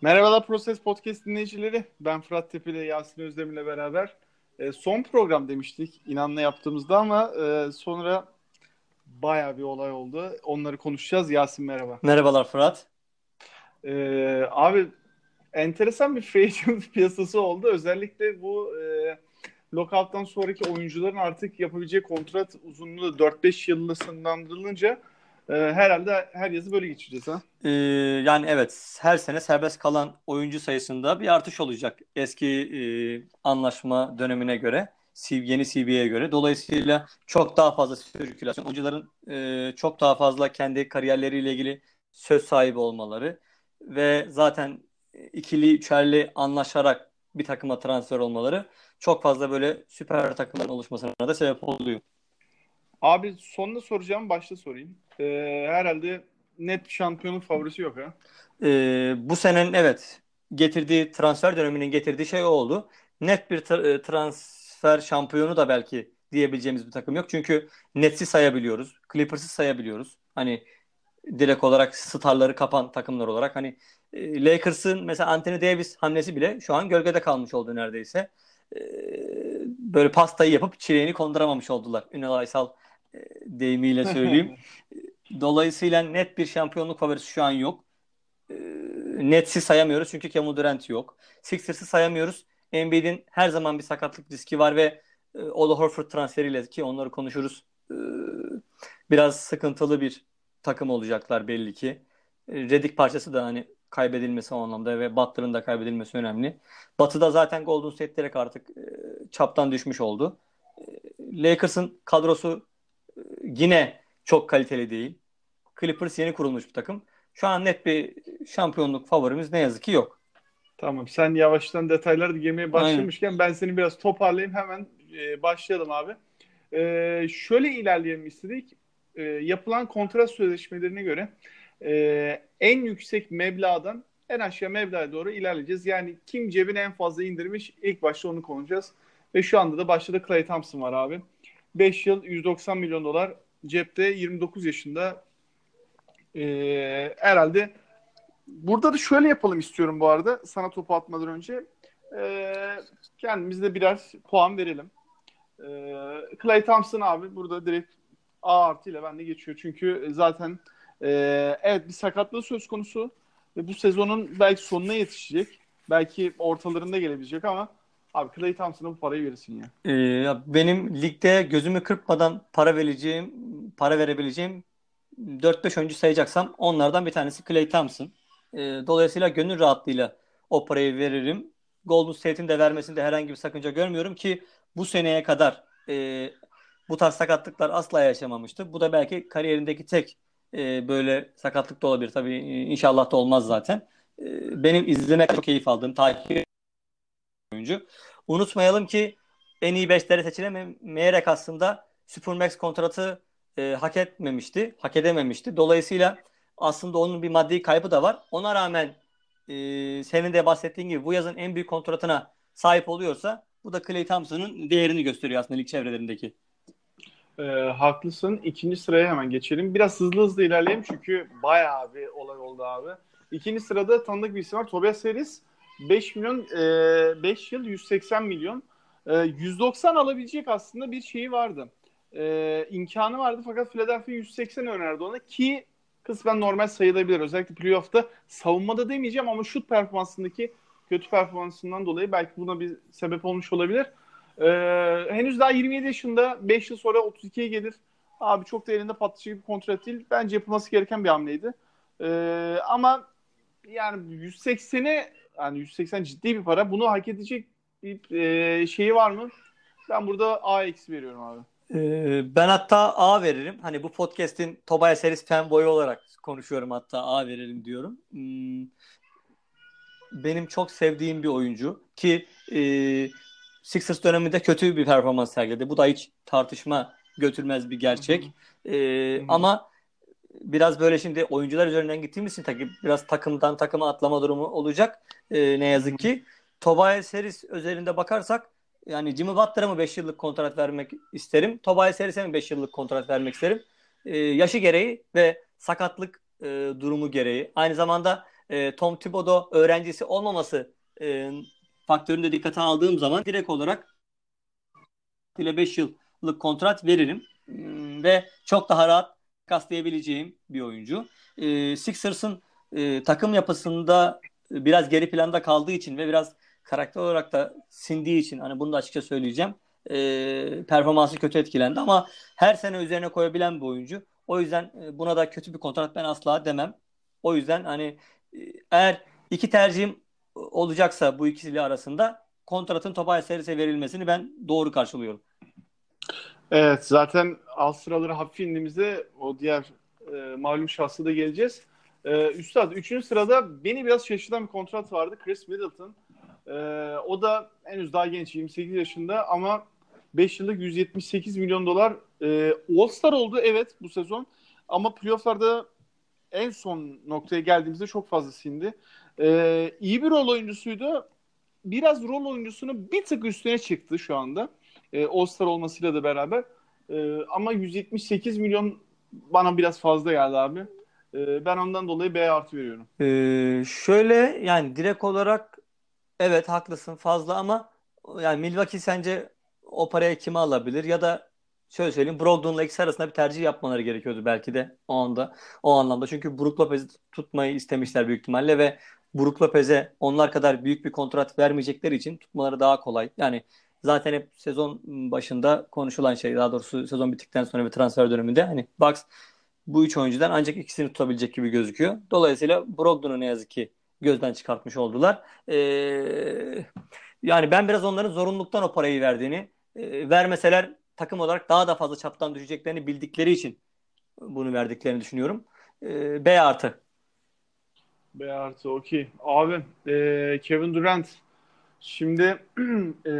Merhabalar Proses Podcast dinleyicileri. Ben Fırat Tepe ile Yasin Özdemir'le beraber e, son program demiştik inanla yaptığımızda ama e, sonra baya bir olay oldu. Onları konuşacağız. Yasin merhaba. Merhabalar Fırat. E, abi enteresan bir free agent piyasası oldu. Özellikle bu e, lockout'tan sonraki oyuncuların artık yapabileceği kontrat uzunluğu 4-5 yılla sınırlandırılınca e, herhalde her yazı böyle geçeceğiz ha? Ee, yani evet her sene serbest kalan oyuncu sayısında bir artış olacak eski e, anlaşma dönemine göre yeni CB'ye göre. Dolayısıyla çok daha fazla sirkülasyon, oyuncuların e, çok daha fazla kendi kariyerleriyle ilgili söz sahibi olmaları ve zaten ikili üçerli anlaşarak bir takıma transfer olmaları çok fazla böyle süper takımların oluşmasına da sebep oluyor. Abi sonunda soracağım başta sorayım. Ee, herhalde net şampiyonun favorisi yok ha? Ee, bu senenin evet getirdiği transfer döneminin getirdiği şey o oldu. Net bir tra- e, transfer şampiyonu da belki diyebileceğimiz bir takım yok. Çünkü Nets'i sayabiliyoruz. Clippers'ı sayabiliyoruz. Hani direkt olarak starları kapan takımlar olarak. Hani e, Lakers'ın mesela Anthony Davis hamlesi bile şu an gölgede kalmış oldu neredeyse. E, böyle pastayı yapıp çileğini konduramamış oldular. Ünal Aysal e, deyimiyle söyleyeyim. Dolayısıyla net bir şampiyonluk favorisi şu an yok. E, Nets'i sayamıyoruz çünkü Kevin Durant yok. Sixers'ı sayamıyoruz. Embiid'in her zaman bir sakatlık riski var ve e, Ola Horford transferiyle ki onları konuşuruz. E, biraz sıkıntılı bir takım olacaklar belli ki. E, Redick parçası da hani kaybedilmesi o anlamda ve Butler'ın da kaybedilmesi önemli. Batı'da zaten Golden State direkt artık e, çaptan düşmüş oldu. E, Lakers'ın kadrosu e, yine çok kaliteli değil. Clippers yeni kurulmuş bir takım. Şu an net bir şampiyonluk favorimiz ne yazık ki yok. Tamam sen yavaştan detayları girmeye başlamışken Aynen. ben seni biraz toparlayayım hemen e, başlayalım abi. E, şöyle ilerleyelim istedik. E, yapılan kontrat sözleşmelerine göre e, en yüksek meblağdan en aşağı meblağa doğru ilerleyeceğiz. Yani kim cebine en fazla indirmiş ilk başta onu konuşacağız. Ve şu anda da başladı Clay Thompson var abi. 5 yıl 190 milyon dolar cepte 29 yaşında ee, herhalde burada da şöyle yapalım istiyorum bu arada sana topu atmadan önce. Ee, kendimize birer puan verelim. Ee, Clay Thompson abi burada direkt A artı ile bende geçiyor. Çünkü zaten e, evet bir sakatlığı söz konusu ve bu sezonun belki sonuna yetişecek. Belki ortalarında gelebilecek ama abi Clay Thompson'a bu parayı verirsin ya. Ee, benim ligde gözümü kırpmadan para vereceğim, para verebileceğim 4-5 oyuncu sayacaksam onlardan bir tanesi Clay Thompson. E, dolayısıyla gönül rahatlığıyla o parayı veririm. Golden State'in de vermesinde herhangi bir sakınca görmüyorum ki bu seneye kadar e, bu tarz sakatlıklar asla yaşamamıştı. Bu da belki kariyerindeki tek e, böyle sakatlık da olabilir. Tabii inşallah da olmaz zaten. E, benim izlemek çok keyif aldığım, takip oyuncu. Unutmayalım ki en iyi 5'lere seçilemeyerek aslında Supermax kontratı e, hak etmemişti, hak edememişti. Dolayısıyla aslında onun bir maddi kaybı da var. Ona rağmen e, senin de bahsettiğin gibi bu yazın en büyük kontratına sahip oluyorsa bu da Clay Thompson'ın değerini gösteriyor aslında lig çevrelerindeki. E, haklısın. İkinci sıraya hemen geçelim. Biraz hızlı hızlı ilerleyelim çünkü bayağı bir olay oldu abi. İkinci sırada tanıdık bir isim var. Tobias Harris 5 milyon e, 5 yıl 180 milyon. E, 190 alabilecek aslında bir şeyi vardı e, imkanı vardı fakat Philadelphia 180 önerdi ona ki kısmen normal sayılabilir. Özellikle playoff'ta savunmada demeyeceğim ama şut performansındaki kötü performansından dolayı belki buna bir sebep olmuş olabilir. Ee, henüz daha 27 yaşında 5 yıl sonra 32'ye gelir. Abi çok da elinde patlıcı bir kontrat değil. Bence yapılması gereken bir hamleydi. Ee, ama yani 180'e yani 180 ciddi bir para. Bunu hak edecek bir e, şeyi var mı? Ben burada A eksi veriyorum abi. Ee, ben hatta A veririm. Hani bu podcast'in Tobias Harris fanboyu olarak konuşuyorum hatta A verelim diyorum. Hmm, benim çok sevdiğim bir oyuncu ki e, Sixers döneminde kötü bir performans sergiledi. Bu da hiç tartışma götürmez bir gerçek. Hı hı. E, hı. Ama biraz böyle şimdi oyuncular üzerinden gittiğimiz için tabii biraz takımdan takıma atlama durumu olacak. E, ne yazık ki. Tobias Harris özelinde bakarsak yani Jimmy Butler'a mı 5 yıllık kontrat vermek isterim? Tobias Harris'e mi 5 yıllık kontrat vermek isterim? Ee, yaşı gereği ve sakatlık e, durumu gereği. Aynı zamanda e, Tom Thibodeau öğrencisi olmaması e, faktörünü de dikkate aldığım zaman direkt olarak ile 5 yıllık kontrat veririm. Hmm, ve çok daha rahat kaslayabileceğim bir oyuncu. E, Sixers'ın e, takım yapısında biraz geri planda kaldığı için ve biraz karakter olarak da sindiği için hani bunu da açıkça söyleyeceğim. E, performansı kötü etkilendi ama her sene üzerine koyabilen bir oyuncu. O yüzden e, buna da kötü bir kontrat ben asla demem. O yüzden hani e, eğer iki tercihim olacaksa bu ikisiyle arasında kontratın Tobias Harris'e verilmesini ben doğru karşılıyorum. Evet zaten alt sıraları hafif indiğimizde o diğer e, malum şahsı da geleceğiz. E, Üstad 3. sırada beni biraz şaşırtan bir kontrat vardı. Chris Middleton. E, o da henüz daha genç 28 yaşında ama 5 yıllık 178 milyon dolar e, All-Star oldu evet bu sezon. Ama playofflarda en son noktaya geldiğimizde çok fazla sindi. E, iyi bir rol oyuncusuydu. Biraz rol oyuncusunu bir tık üstüne çıktı şu anda. E, All-Star olmasıyla da beraber. E, ama 178 milyon bana biraz fazla geldi abi. E, ben ondan dolayı B artı veriyorum. Ee, şöyle yani direkt olarak evet haklısın fazla ama yani Milwaukee sence o paraya kimi alabilir ya da şöyle söyleyeyim Brogdon'la ikisi arasında bir tercih yapmaları gerekiyordu belki de o anda o anlamda. Çünkü Brook Lopez'i tutmayı istemişler büyük ihtimalle ve Brook Lopez'e onlar kadar büyük bir kontrat vermeyecekleri için tutmaları daha kolay. Yani zaten hep sezon başında konuşulan şey daha doğrusu sezon bittikten sonra bir transfer döneminde hani Bucks bu üç oyuncudan ancak ikisini tutabilecek gibi gözüküyor. Dolayısıyla Brogdon'u ne yazık ki gözden çıkartmış oldular. Ee, yani ben biraz onların zorunluluktan o parayı verdiğini e, vermeseler takım olarak daha da fazla çaptan düşeceklerini bildikleri için bunu verdiklerini düşünüyorum. E, B artı. B artı okey. Abi e, Kevin Durant şimdi e,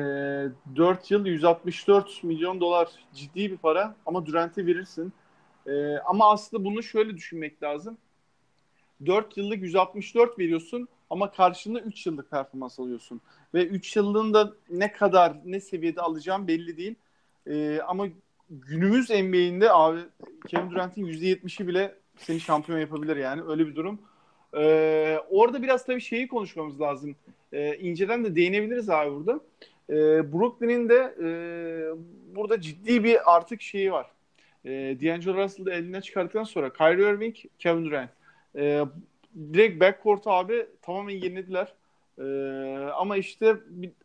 4 yıl 164 milyon dolar ciddi bir para ama Durant'e verirsin. E, ama aslında bunu şöyle düşünmek lazım. 4 yıllık 164 veriyorsun ama karşında 3 yıllık performans alıyorsun. Ve 3 yıllığında ne kadar ne seviyede alacağım belli değil. E, ama günümüz NBA'inde abi Kevin Durant'in %70'i bile seni şampiyon yapabilir yani öyle bir durum. Ee, orada biraz tabii şeyi konuşmamız lazım. Ee, inceden de değinebiliriz abi burada. Ee, Brooklyn'in de e, burada ciddi bir artık şeyi var. Ee, D'Angelo Russell'ı eline çıkarttıktan sonra Kyrie Irving, Kevin Durant. Ee, direkt backcourt abi tamamen yenilediler. Ee, ama işte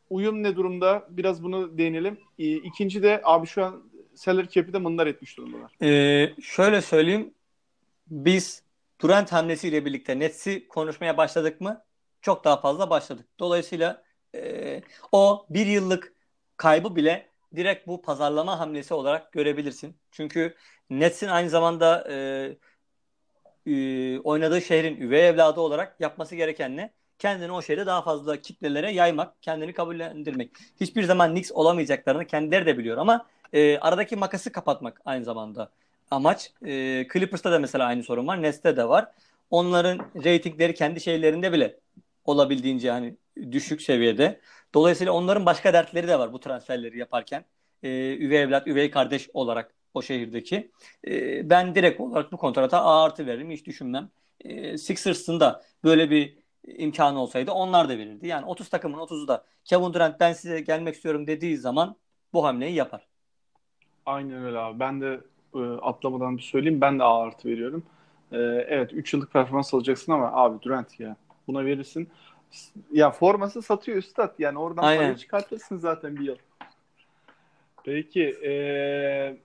uyum ne durumda? Biraz bunu değinelim. Ee, ikinci de abi şu an salary cap'i de mındar etmiş durumdalar. Ee, şöyle söyleyeyim. Biz Durant hamlesiyle birlikte Nets'i konuşmaya başladık mı? Çok daha fazla başladık. Dolayısıyla e, o bir yıllık kaybı bile direkt bu pazarlama hamlesi olarak görebilirsin. Çünkü Nets'in aynı zamanda e, e, oynadığı şehrin üvey evladı olarak yapması gereken ne? Kendini o şehre daha fazla kitlelere yaymak, kendini kabullendirmek. Hiçbir zaman Knicks olamayacaklarını kendileri de biliyor ama e, aradaki makası kapatmak aynı zamanda amaç. E, Clippers'ta da mesela aynı sorun var. Nets'te de var. Onların reytingleri kendi şeylerinde bile olabildiğince hani düşük seviyede. Dolayısıyla onların başka dertleri de var bu transferleri yaparken. E, üvey evlat, üvey kardeş olarak o şehirdeki. E, ben direkt olarak bu kontrata A artı veririm. Hiç düşünmem. E, Sixers'ın da böyle bir imkanı olsaydı onlar da verirdi. Yani 30 takımın 30'u da Kevin Durant ben size gelmek istiyorum dediği zaman bu hamleyi yapar. Aynen öyle abi. Ben de e, atlamadan bir söyleyeyim. Ben de A artı veriyorum. E, evet 3 yıllık performans alacaksın ama abi Durant ya buna verirsin. Ya forması satıyor üstad. Yani oradan Aynen. parayı çıkartırsın zaten bir yıl. Peki. E,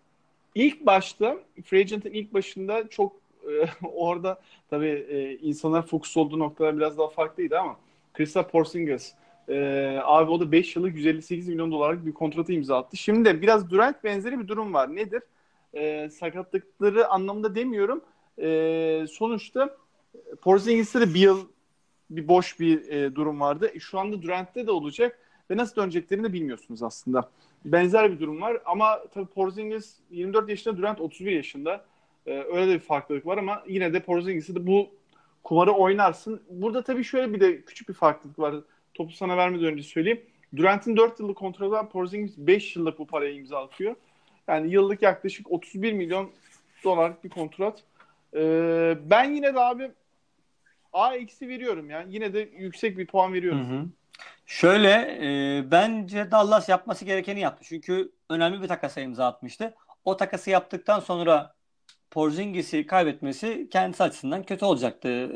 ilk başta Free Agent'ın ilk başında çok e, orada tabii e, insanlar fokus olduğu noktalar biraz daha farklıydı ama Kristaps Porzingis e, abi o da 5 yıllık 158 milyon dolarlık bir kontratı imza attı. Şimdi de biraz Durant benzeri bir durum var. Nedir? E, sakatlıkları anlamında demiyorum. E, sonuçta Porzingis'te de bir yıl bir boş bir e, durum vardı. E, şu anda Durant'te de olacak ve nasıl döneceklerini de bilmiyorsunuz aslında. Benzer bir durum var ama tabii Porzingis 24 yaşında, Durant 31 yaşında. E, öyle de bir farklılık var ama yine de Porzingis'i de bu kumarı oynarsın. Burada tabii şöyle bir de küçük bir farklılık var. Topu sana vermeden önce söyleyeyim. Durant'in 4 yıllık kontratı var. Porzingis 5 yıllık bu parayı imza atıyor. Yani yıllık yaklaşık 31 milyon dolarlık bir kontrat. Ee, ben yine de abi A eksi veriyorum yani. Yine de yüksek bir puan veriyorum. Hı hı. Şöyle e, bence Dallas yapması gerekeni yaptı. Çünkü önemli bir takasa imza atmıştı. O takası yaptıktan sonra Porzingis'i kaybetmesi kendisi açısından kötü olacaktı.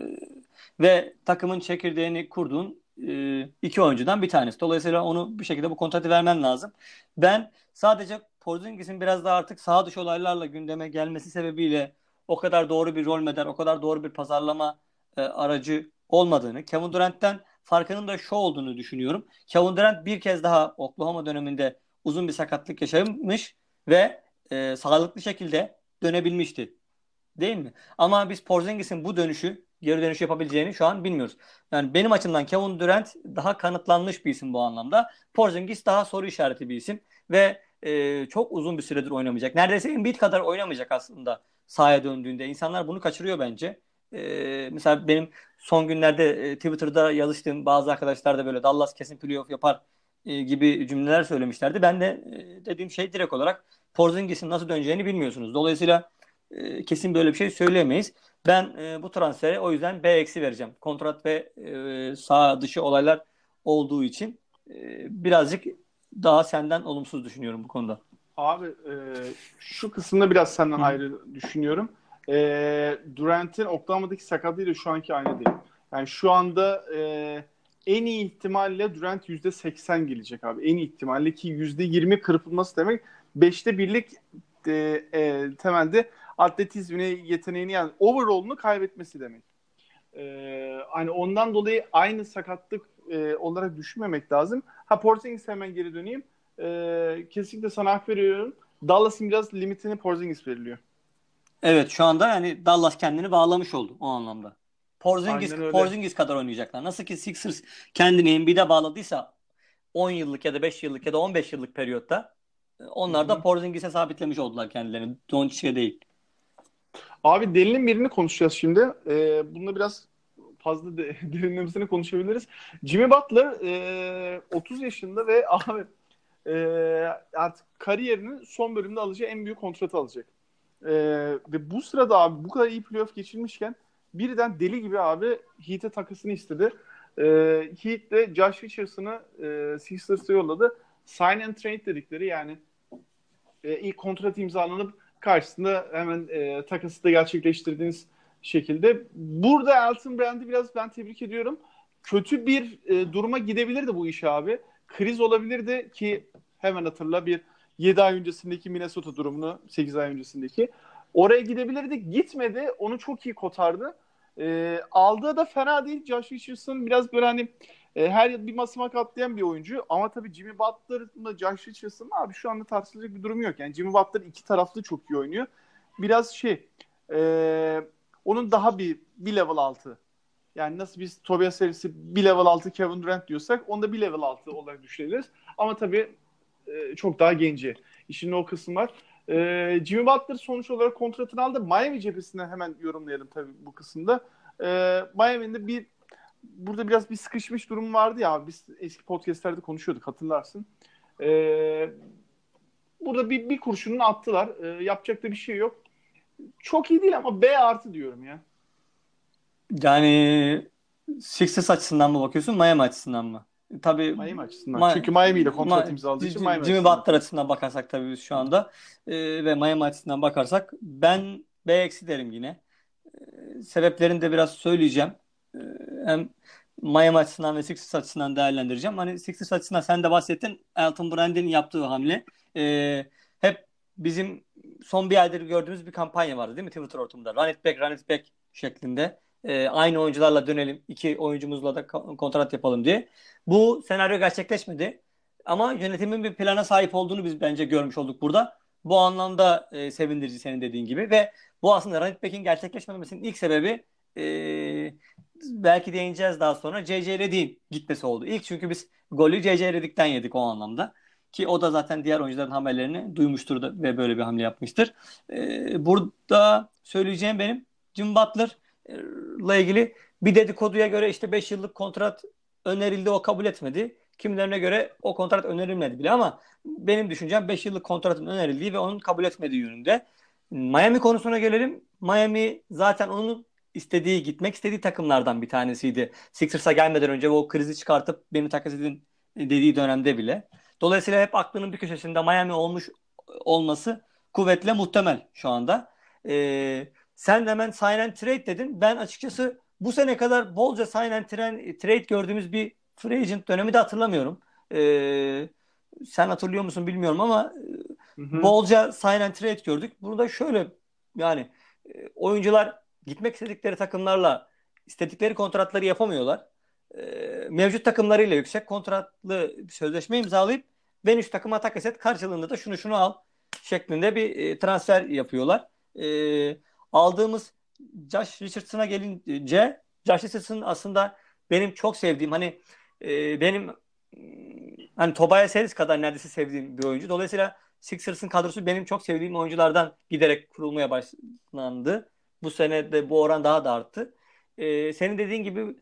Ve takımın çekirdeğini kurduğun e, iki oyuncudan bir tanesi. Dolayısıyla onu bir şekilde bu kontratı vermen lazım. Ben sadece Porzingis'in biraz daha artık sağ dışı olaylarla gündeme gelmesi sebebiyle o kadar doğru bir rol model, o kadar doğru bir pazarlama e, aracı olmadığını, Kevin Durant'ten farkının da şu olduğunu düşünüyorum. Kevin Durant bir kez daha Oklahoma döneminde uzun bir sakatlık yaşamış ve e, sağlıklı şekilde dönebilmişti. Değil mi? Ama biz Porzingis'in bu dönüşü, geri dönüş yapabileceğini şu an bilmiyoruz. Yani benim açımdan Kevin Durant daha kanıtlanmış bir isim bu anlamda. Porzingis daha soru işareti bir isim ve e, çok uzun bir süredir oynamayacak. Neredeyse Embiid kadar oynamayacak aslında sahaya döndüğünde. İnsanlar bunu kaçırıyor bence. E, mesela benim son günlerde e, Twitter'da yazıştığım bazı arkadaşlar da böyle Dallas kesin playoff yapar e, gibi cümleler söylemişlerdi. Ben de e, dediğim şey direkt olarak Porzingis'in nasıl döneceğini bilmiyorsunuz. Dolayısıyla e, kesin böyle bir şey söyleyemeyiz. Ben e, bu transfere o yüzden B eksi vereceğim. Kontrat ve e, sağ dışı olaylar olduğu için e, birazcık daha senden olumsuz düşünüyorum bu konuda. Abi e, şu kısımda biraz senden Hı. ayrı düşünüyorum. E, Durant'in Oklahoma'daki sakatlığıyla şu anki aynı değil. Yani şu anda e, en iyi ihtimalle Durant %80 gelecek abi. En iyi ihtimalle ki %20 kırpılması demek 5'te birlik e, e, temelde atletizmini, yeteneğini yani overall'unu kaybetmesi demek. E, hani ondan dolayı aynı sakatlık e, olarak düşünmemek lazım. Ha Porzingis hemen geri döneyim. E, kesinlikle sana hak veriyorum. Dallas'ın biraz limitini Porzingis veriliyor. Evet şu anda yani Dallas kendini bağlamış oldu o anlamda. Porzingis, Porzingis kadar oynayacaklar. Nasıl ki Sixers kendini Embiid'e bağladıysa 10 yıllık ya da 5 yıllık ya da 15 yıllık periyotta e, onlar da Porzingis'e sabitlemiş oldular kendilerini. Doncic'e değil. Abi delinin birini konuşacağız şimdi. Ee, bunda biraz fazla de, derinlemesine konuşabiliriz. Jimmy Butler e, 30 yaşında ve abi e, artık kariyerinin son bölümünde alacağı en büyük kontratı alacak. E, ve bu sırada abi bu kadar iyi playoff geçirmişken birden deli gibi abi Heat'e takısını istedi. E, Heat de Josh Richardson'ı e, Sixers'a yolladı. Sign and trade dedikleri yani e, ilk kontrat imzalanıp karşısında hemen e, takası da gerçekleştirdiğiniz şekilde. Burada Elton Brand'i biraz ben tebrik ediyorum. Kötü bir e, duruma gidebilirdi bu iş abi. Kriz olabilirdi ki hemen hatırla bir 7 ay öncesindeki Minnesota durumunu 8 ay öncesindeki. Oraya gidebilirdi. Gitmedi. Onu çok iyi kotardı. E, aldığı da fena değil. Josh Richardson biraz böyle hani e, her yıl bir basamak atlayan bir oyuncu. Ama tabii Jimmy Butler'la Josh Richardson abi şu anda tartışılacak bir durum yok. Yani Jimmy Butler iki taraflı çok iyi oynuyor. Biraz şey e, onun daha bir bir level altı. Yani nasıl biz Tobias Harris'i bir level altı Kevin Durant diyorsak onu da bir level altı olarak düşünebiliriz. Ama tabii e, çok daha genci. İşin o kısım var. E, Jimmy Butler sonuç olarak kontratını aldı. Miami cephesinden hemen yorumlayalım tabii bu kısımda. E, Miami'nin bir burada biraz bir sıkışmış durum vardı ya. Biz eski podcastlerde konuşuyorduk hatırlarsın. E, burada bir, bir kurşununu attılar. E, yapacak da bir şey yok. Çok iyi değil ama B artı diyorum ya. Yani Sixers açısından mı bakıyorsun Miami açısından mı? Tabii Miami açısından. Ma- Çünkü Miami ile kontrat Ma- imzaladığı için Miami Jimmy Butler açısından bakarsak tabii şu anda e, ve Miami açısından bakarsak ben B eksi derim yine. E, sebeplerini de biraz söyleyeceğim. E, hem Miami açısından ve Sixers açısından değerlendireceğim. Hani Sixers açısından sen de bahsettin. Elton Brand'in yaptığı hamle. E, hep bizim son bir aydır gördüğümüz bir kampanya vardı değil mi Twitter ortamında? Run it back, run it back şeklinde. E, aynı oyuncularla dönelim. iki oyuncumuzla da kontrat yapalım diye. Bu senaryo gerçekleşmedi. Ama yönetimin bir plana sahip olduğunu biz bence görmüş olduk burada. Bu anlamda e, sevindirici senin dediğin gibi ve bu aslında running back'in gerçekleşmemesinin ilk sebebi e, belki değineceğiz daha sonra J.J. Redick'in gitmesi oldu. İlk çünkü biz golü J.J. Redick'ten yedik o anlamda. Ki o da zaten diğer oyuncuların hamlelerini duymuştur da ve böyle bir hamle yapmıştır. E, burada söyleyeceğim benim Jim Butler'la ilgili bir dedikoduya göre işte 5 yıllık kontrat önerildi o kabul etmedi. Kimilerine göre o kontrat önerilmedi bile ama benim düşüncem 5 yıllık kontratın önerildiği ve onun kabul etmediği yönünde. Miami konusuna gelelim. Miami zaten onun istediği, gitmek istediği takımlardan bir tanesiydi. Sixers'a gelmeden önce o krizi çıkartıp beni takas edin dediği dönemde bile. Dolayısıyla hep aklının bir köşesinde Miami olmuş olması kuvvetle muhtemel şu anda. Ee, sen hemen sign and trade dedin. Ben açıkçası bu sene kadar bolca sign and trade gördüğümüz bir free agent dönemi de hatırlamıyorum. Ee, sen hatırlıyor musun bilmiyorum ama hı hı. bolca sign and trade gördük. Burada şöyle yani e, oyuncular gitmek istedikleri takımlarla istedikleri kontratları yapamıyorlar. E, mevcut takımlarıyla yüksek kontratlı sözleşme imzalayıp ben üç takıma takas et karşılığında da şunu şunu al şeklinde bir e, transfer yapıyorlar. E, aldığımız Josh Richardson'a gelince Josh Richardson aslında benim çok sevdiğim hani e, benim hani Tobias Harris kadar neredeyse sevdiğim bir oyuncu. Dolayısıyla Sixers'ın kadrosu benim çok sevdiğim oyunculardan giderek kurulmaya başlandı. Bu sene de bu oran daha da arttı. Ee, senin dediğin gibi e,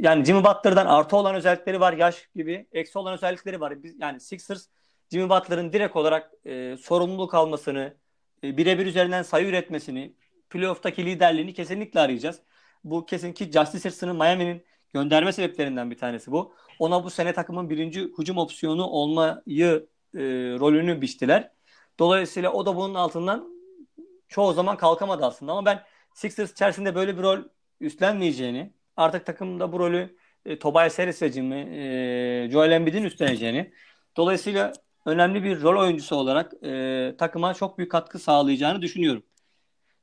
yani Jimmy Butler'dan artı olan özellikleri var yaş gibi. Eksi olan özellikleri var. Biz, yani Sixers Jimmy Butler'ın direkt olarak e, sorumluluk almasını, e, birebir üzerinden sayı üretmesini, playoff'taki liderliğini kesinlikle arayacağız. Bu kesin ki Justice Miami'nin gönderme sebeplerinden bir tanesi bu. Ona bu sene takımın birinci hücum opsiyonu olmayı e, rolünü biçtiler. Dolayısıyla o da bunun altından çoğu zaman kalkamadı aslında ama ben Sixers içerisinde böyle bir rol üstlenmeyeceğini, artık takımda bu rolü e, Tobias Harris ve Jimmy, e, Joel Embiid'in üstleneceğini, dolayısıyla önemli bir rol oyuncusu olarak e, takıma çok büyük katkı sağlayacağını düşünüyorum.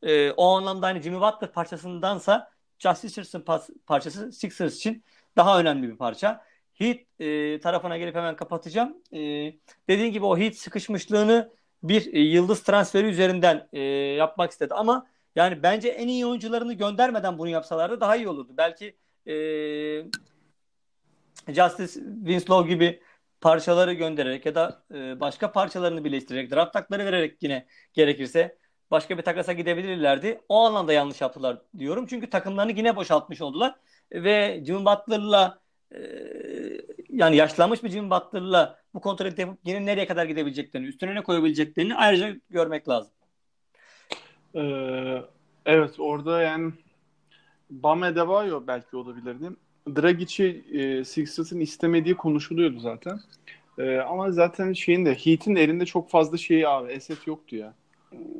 E, o anlamda hani Jimmy Butler parçasındansa Justice Richardson parçası Sixers için daha önemli bir parça. Heat e, tarafına gelip hemen kapatacağım. E, dediğin gibi o Heat sıkışmışlığını bir e, yıldız transferi üzerinden e, yapmak istedi ama yani bence en iyi oyuncularını göndermeden bunu yapsalardı daha iyi olurdu. Belki e, Justice Winslow gibi parçaları göndererek ya da e, başka parçalarını birleştirerek draft takları vererek yine gerekirse başka bir takasa gidebilirlerdi. O anlamda yanlış yaptılar diyorum. Çünkü takımlarını yine boşaltmış oldular ve Jimmy Butler'la e, yani yaşlanmış bir Jimmy Butler'la bu kontratı yapıp yine nereye kadar gidebileceklerini, üstüne ne koyabileceklerini ayrıca görmek lazım. Ee, evet orada yani Bam Adebayo belki olabilirdi. Dragic'i e, Sixers'ın istemediği konuşuluyordu zaten. E, ama zaten şeyin de Heat'in elinde çok fazla şeyi abi eset yoktu ya.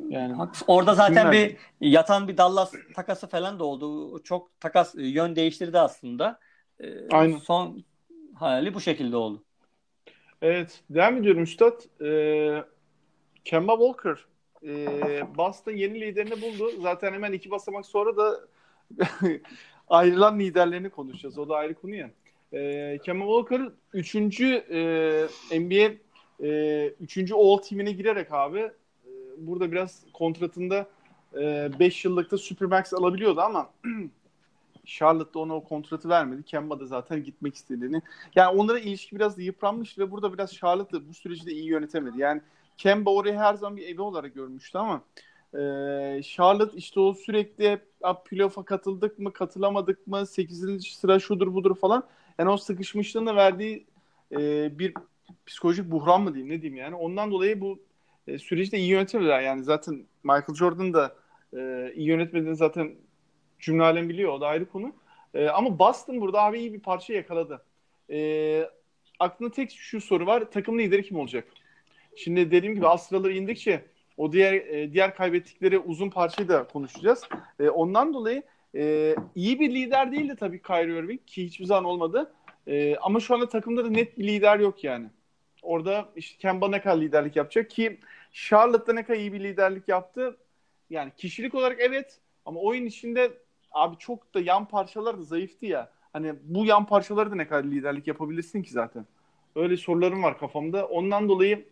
Yani orada zaten bir yatan bir Dallas takası falan da oldu. Çok takas yön değiştirdi aslında. Ee, Aynen. Son hali bu şekilde oldu. Evet. Devam ediyorum Üstad. Ee, Kemba Walker e, Boston yeni liderini buldu. Zaten hemen iki basamak sonra da ayrılan liderlerini konuşacağız. O da ayrı konu ya. E, Kemba Walker 3. E, NBA 3. E, All Team'ine girerek abi e, burada biraz kontratında 5 e, yıllıkta Supermax alabiliyordu ama Charlotte'da ona o kontratı vermedi. Kemba da zaten gitmek istediğini. Yani onlara ilişki biraz da yıpranmıştı ve burada biraz Charlotte bu süreci de iyi yönetemedi. Yani Kemba orayı her zaman bir evi olarak görmüştü ama e, Charlotte işte o sürekli playoff'a katıldık mı katılamadık mı 8. sıra şudur budur falan. Yani o sıkışmışlığında verdiği e, bir psikolojik buhran mı diyeyim ne diyeyim yani. Ondan dolayı bu e, süreci de iyi yönetemediler. Yani zaten Michael Jordan da e, iyi yönetmediğini zaten cümle alem biliyor. O da ayrı konu. E, ama Boston burada abi iyi bir parça yakaladı. E, aklında tek şu soru var. Takım lideri kim olacak? Şimdi dediğim gibi az sıraları indikçe o diğer e, diğer kaybettikleri uzun parçayı da konuşacağız. E, ondan dolayı e, iyi bir lider değildi tabii Kyrie Irving ki hiçbir zaman olmadı. E, ama şu anda takımda da net bir lider yok yani. Orada işte Kemba ne kadar liderlik yapacak ki Charlotte'da ne kadar iyi bir liderlik yaptı. Yani kişilik olarak evet ama oyun içinde abi çok da yan parçalar da zayıftı ya. Hani bu yan parçaları da ne kadar liderlik yapabilirsin ki zaten. Öyle sorularım var kafamda. Ondan dolayı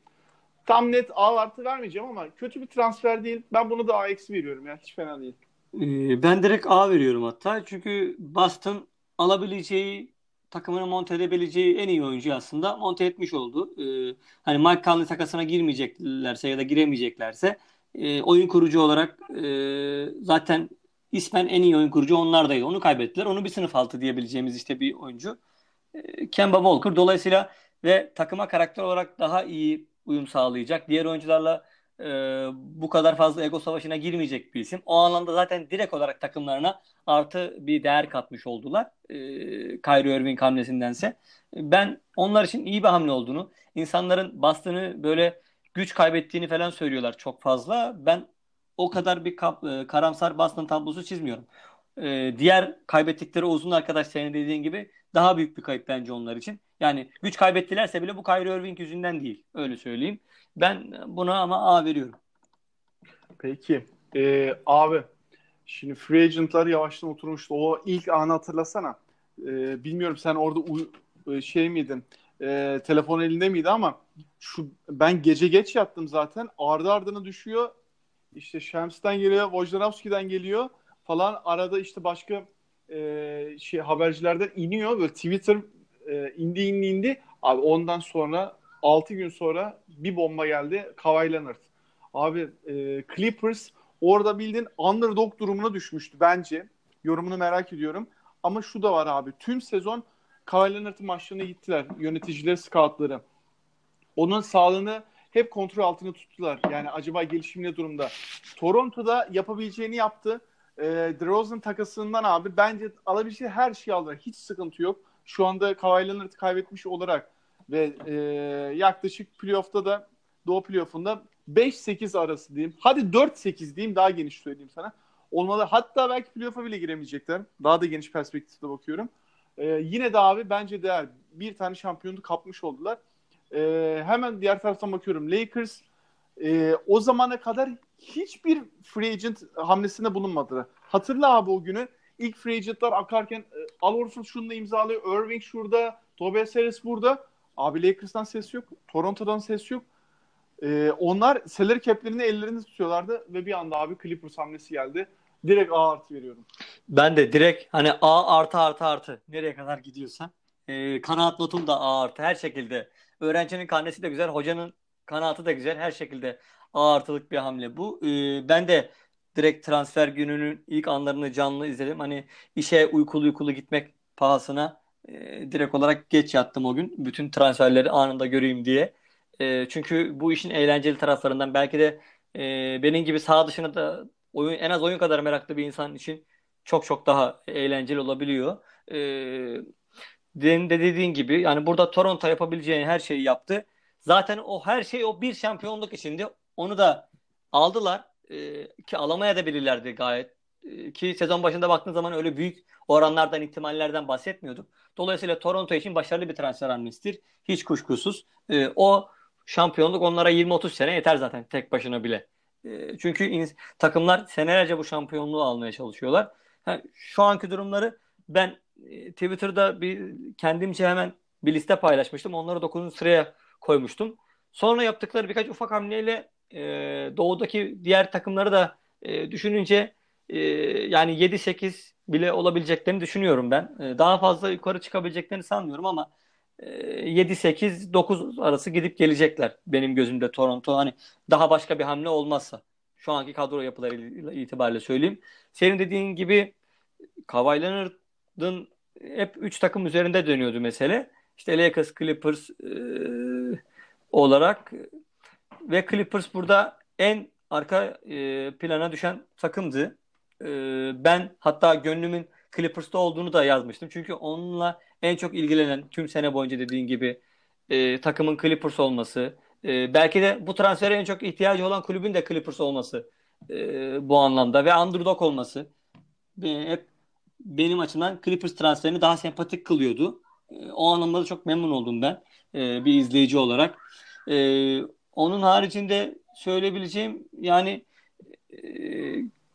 tam net A artı vermeyeceğim ama kötü bir transfer değil. Ben bunu da A eksi veriyorum ya. Hiç fena değil. Ee, ben direkt A veriyorum hatta. Çünkü Boston alabileceği takımını monte edebileceği en iyi oyuncu aslında monte etmiş oldu. Ee, hani Mike Conley takasına girmeyeceklerse ya da giremeyeceklerse e, oyun kurucu olarak e, zaten ismen en iyi oyun kurucu onlardaydı. Onu kaybettiler. Onu bir sınıf altı diyebileceğimiz işte bir oyuncu. E, Kemba Walker. Dolayısıyla ve takıma karakter olarak daha iyi uyum sağlayacak. Diğer oyuncularla e, bu kadar fazla ego savaşına girmeyecek bir isim. O anlamda zaten direkt olarak takımlarına artı bir değer katmış oldular. E, Kyrie Irving hamlesindense. Ben onlar için iyi bir hamle olduğunu, insanların bastığını böyle güç kaybettiğini falan söylüyorlar çok fazla. Ben o kadar bir kap, e, karamsar Boston tablosu çizmiyorum. E, diğer kaybettikleri uzun arkadaş senin dediğin gibi daha büyük bir kayıp bence onlar için. Yani güç kaybettilerse bile bu Kyrie Irving yüzünden değil. Öyle söyleyeyim. Ben buna ama A veriyorum. Peki. Ee, abi şimdi free agentlar yavaştan oturmuştu. O ilk anı hatırlasana. Ee, bilmiyorum sen orada e, şey miydin? E, telefon elinde miydi ama şu ben gece geç yattım zaten. Ardı ardına düşüyor. İşte Şems'ten geliyor, Wojnarowski'den geliyor falan. Arada işte başka e, şey habercilerden iniyor. Böyle Twitter e, indi indi indi. Abi ondan sonra 6 gün sonra bir bomba geldi. Kawhi Leonard. Abi e, Clippers orada bildiğin underdog durumuna düşmüştü bence. Yorumunu merak ediyorum. Ama şu da var abi. Tüm sezon Kawhi Leonard'ın maçlarına gittiler. Yöneticileri, scoutları. Onun sağlığını hep kontrol altında tuttular. Yani acaba gelişim ne durumda? Toronto'da yapabileceğini yaptı. E, DeRozan takasından abi bence alabileceği her şeyi aldı. Hiç sıkıntı yok. Şu anda Kawhi Leonard kaybetmiş olarak ve e, yaklaşık playoff'ta da Doğu playoff'unda 5-8 arası diyeyim. Hadi 4-8 diyeyim daha geniş söyleyeyim sana. Olmalı. Hatta belki playoff'a bile giremeyecekler. Daha da geniş perspektifte bakıyorum. Ee, yine de abi bence değer. Bir tane şampiyonluk kapmış oldular. Ee, hemen diğer taraftan bakıyorum. Lakers e, o zamana kadar hiçbir free agent hamlesinde bulunmadı. Hatırla abi o günü. İlk free agentlar akarken e, Al Horford şunu imzalıyor. Irving şurada. Tobias Harris burada. Abi Lakers'tan ses yok. Toronto'dan ses yok. Ee, onlar salary cap'lerini ellerinde tutuyorlardı ve bir anda abi Clippers hamlesi geldi. Direkt A artı veriyorum. Ben de direkt hani A artı artı artı nereye kadar gidiyorsan. E, kanaat notum da A artı her şekilde. Öğrencinin karnesi de güzel, hocanın kanaatı da güzel. Her şekilde artılık bir hamle bu. E, ben de direkt transfer gününün ilk anlarını canlı izledim. Hani işe uykulu uykulu gitmek pahasına e, direkt olarak geç yattım o gün. Bütün transferleri anında göreyim diye. E, çünkü bu işin eğlenceli taraflarından belki de e, benim gibi sağ dışına da oyun en az oyun kadar meraklı bir insan için çok çok daha eğlenceli olabiliyor. E, de dediğin gibi yani burada Toronto yapabileceğini her şeyi yaptı. Zaten o her şey o bir şampiyonluk içindi. Onu da aldılar. E, ki alamaya da bilirlerdi gayet. E, ki sezon başında baktığın zaman öyle büyük oranlardan, ihtimallerden bahsetmiyorduk. Dolayısıyla Toronto için başarılı bir transfer hamlesidir. Hiç kuşkusuz. E, o şampiyonluk onlara 20-30 sene yeter zaten tek başına bile. E, çünkü in, takımlar senelerce bu şampiyonluğu almaya çalışıyorlar. Ha, şu anki durumları ben e, Twitter'da bir kendimce hemen bir liste paylaşmıştım. Onları 9. sıraya koymuştum. Sonra yaptıkları birkaç ufak hamleyle e, doğudaki diğer takımları da e, düşününce e, yani 7-8 bile olabileceklerini düşünüyorum ben. E, daha fazla yukarı çıkabileceklerini sanmıyorum ama 7-8-9 arası gidip gelecekler benim gözümde Toronto. Hani daha başka bir hamle olmazsa. Şu anki kadro yapıları itibariyle söyleyeyim. Senin dediğin gibi Kawhi Leonard'ın hep 3 takım üzerinde dönüyordu mesele. İşte Lakers, Clippers e, olarak ve Clippers burada en arka e, plana düşen takımdı. E, ben hatta gönlümün Clippers'ta olduğunu da yazmıştım. Çünkü onunla en çok ilgilenen tüm sene boyunca dediğin gibi e, takımın Clippers olması, e, belki de bu transfere en çok ihtiyacı olan kulübün de Clippers olması e, bu anlamda ve underdog olması e, hep benim açımdan Clippers transferini daha sempatik kılıyordu. E, o anlamda da çok memnun oldum ben e, bir izleyici olarak. E, onun haricinde söyleyebileceğim yani e,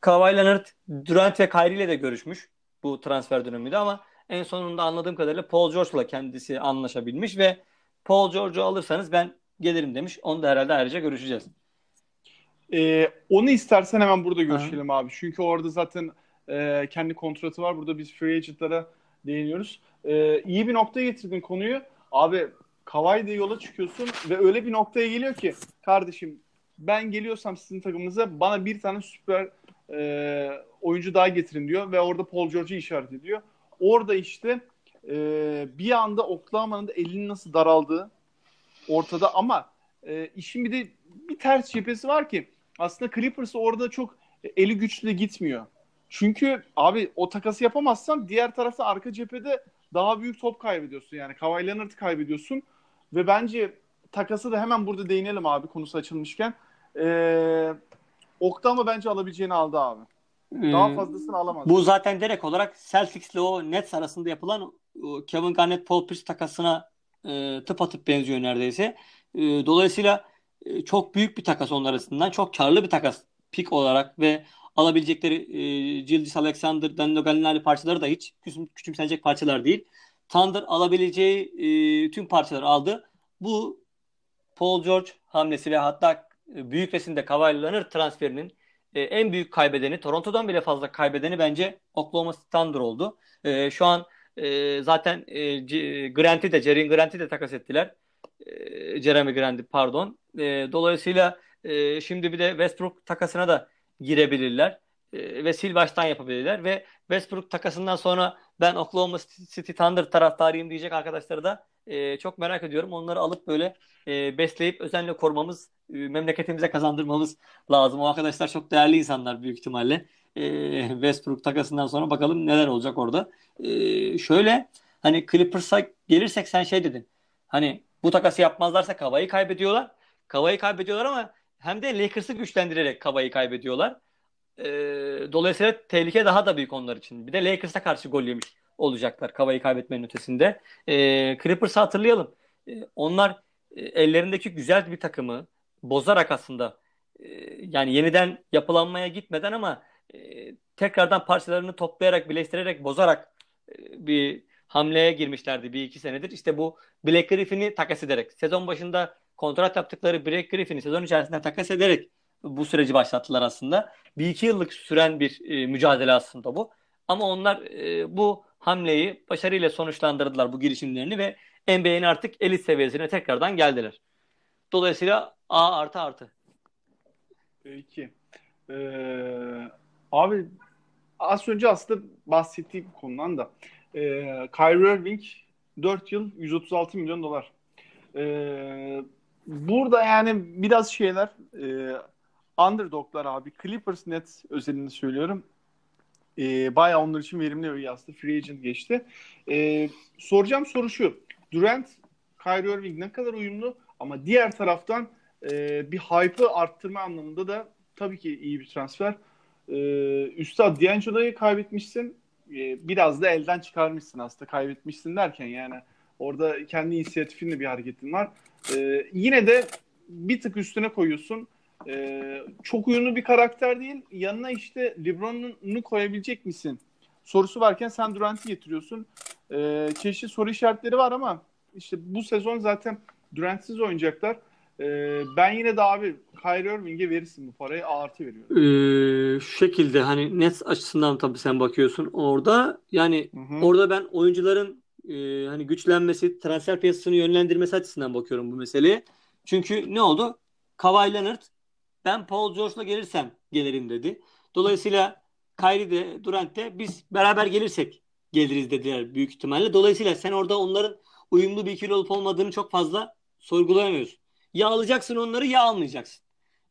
Kawhi Leonard, Durant ve Kyrie ile de görüşmüş bu transfer döneminde ama en sonunda anladığım kadarıyla Paul George'la kendisi anlaşabilmiş ve Paul George'u alırsanız ben gelirim demiş. Onu da herhalde ayrıca görüşeceğiz. Ee, onu istersen hemen burada görüşelim Aha. abi. Çünkü orada zaten e, kendi kontratı var. Burada biz free agent'lara değiniyoruz. Ee, iyi bir noktaya getirdin konuyu. Abi Kavay'da yola çıkıyorsun ve öyle bir noktaya geliyor ki kardeşim ben geliyorsam sizin takımınıza bana bir tane süper e, oyuncu daha getirin diyor ve orada Paul George'u işaret ediyor. Orada işte e, bir anda Oklahoma'nın da elinin nasıl daraldığı ortada ama e, işin bir de bir ters cephesi var ki aslında Clippers orada çok eli güçlü gitmiyor. Çünkü abi o takası yapamazsan diğer tarafta arka cephede daha büyük top kaybediyorsun. Yani Kawhi Leonard'ı kaybediyorsun. Ve bence takası da hemen burada değinelim abi konusu açılmışken. Ee, Oktama bence alabileceğini aldı abi. Daha hmm. fazlasını alamaz. Bu zaten direkt olarak Celtics ile o Nets arasında yapılan Kevin Garnett Paul Pierce takasına e, tıpatıp benziyor neredeyse. E, dolayısıyla e, çok büyük bir takas onlar arasından. Çok karlı bir takas pik olarak ve alabilecekleri e, Gilgis Alexander, Danilo Gallinari parçaları da hiç küçüm, küçümsenecek parçalar değil. Thunder alabileceği e, tüm parçaları aldı. Bu Paul George hamlesi ve hatta e, büyük resimde Kawhi transferinin e, en büyük kaybedeni, Toronto'dan bile fazla kaybedeni bence Oklahoma Thunder oldu. E, şu an e, zaten e, Grant'i de, Jerry Grant'i de takas ettiler. E, Jeremy Grant'i pardon. E, dolayısıyla e, şimdi bir de Westbrook takasına da girebilirler. E, ve sil baştan yapabilirler. Ve Westbrook takasından sonra ben Oklahoma City Thunder taraftarıyım diyecek arkadaşları da e, çok merak ediyorum. Onları alıp böyle e, besleyip özenle korumamız, e, memleketimize kazandırmamız lazım. O arkadaşlar çok değerli insanlar büyük ihtimalle. E, Westbrook takasından sonra bakalım neler olacak orada. E, şöyle hani Clippers'a gelirsek sen şey dedin. Hani bu takası yapmazlarsa Kavayı kaybediyorlar. Kavayı kaybediyorlar ama hem de Lakers'ı güçlendirerek Kavayı kaybediyorlar. E, dolayısıyla tehlike daha da büyük onlar için. Bir de Lakers'a karşı gol yemiş olacaklar Kavayı kaybetmenin ötesinde. E, Clippers'ı hatırlayalım. E, onlar ellerindeki güzel bir takımı bozarak aslında e, yani yeniden yapılanmaya gitmeden ama e, tekrardan parçalarını toplayarak, birleştirerek, bozarak e, bir hamleye girmişlerdi bir iki senedir. İşte bu Black Griffin'i takas ederek, sezon başında kontrat yaptıkları Black Griffin'i sezon içerisinde takas ederek bu süreci başlattılar aslında. Bir iki yıllık süren bir e, mücadele aslında bu. Ama onlar e, bu hamleyi başarıyla sonuçlandırdılar bu girişimlerini ve NBA'nin artık elit seviyesine tekrardan geldiler. Dolayısıyla A artı artı. Peki. Ee, abi az önce aslında bahsettiğim konudan da e, Kyrie Irving 4 yıl 136 milyon dolar. E, burada yani biraz şeyler e, underdoglar abi. Clippers net özelinde söylüyorum. E, bayağı onlar için verimli bir aslında free agent geçti. E, soracağım soru şu. Durant, Kyrie Irving ne kadar uyumlu ama diğer taraftan e, bir hype'ı arttırma anlamında da tabii ki iyi bir transfer. E, Üstad D'Angelo'yu kaybetmişsin. E, biraz da elden çıkarmışsın aslında kaybetmişsin derken yani orada kendi inisiyatifinle bir hareketin var. E, yine de bir tık üstüne koyuyorsun. E, çok uyumlu bir karakter değil. Yanına işte LeBron'unu koyabilecek misin? Sorusu varken sen Durant'i getiriyorsun. E, çeşitli soru işaretleri var ama işte bu sezon zaten Durant'siz oynayacaklar. Ee, ben yine de abi Kyrie Irving'e verirsin bu parayı artı veriyorum. Ee, şu şekilde hani net açısından tabii sen bakıyorsun orada yani Hı-hı. orada ben oyuncuların e, hani güçlenmesi, transfer piyasasını yönlendirmesi açısından bakıyorum bu meseleye. Çünkü ne oldu? Kawhi Leonard ben Paul George'la gelirsem gelirim dedi. Dolayısıyla Kyrie de Durant de biz beraber gelirsek geliriz dediler büyük ihtimalle. Dolayısıyla sen orada onların uyumlu bir ikili olup olmadığını çok fazla sorgulayamıyorsun. Ya alacaksın onları ya almayacaksın.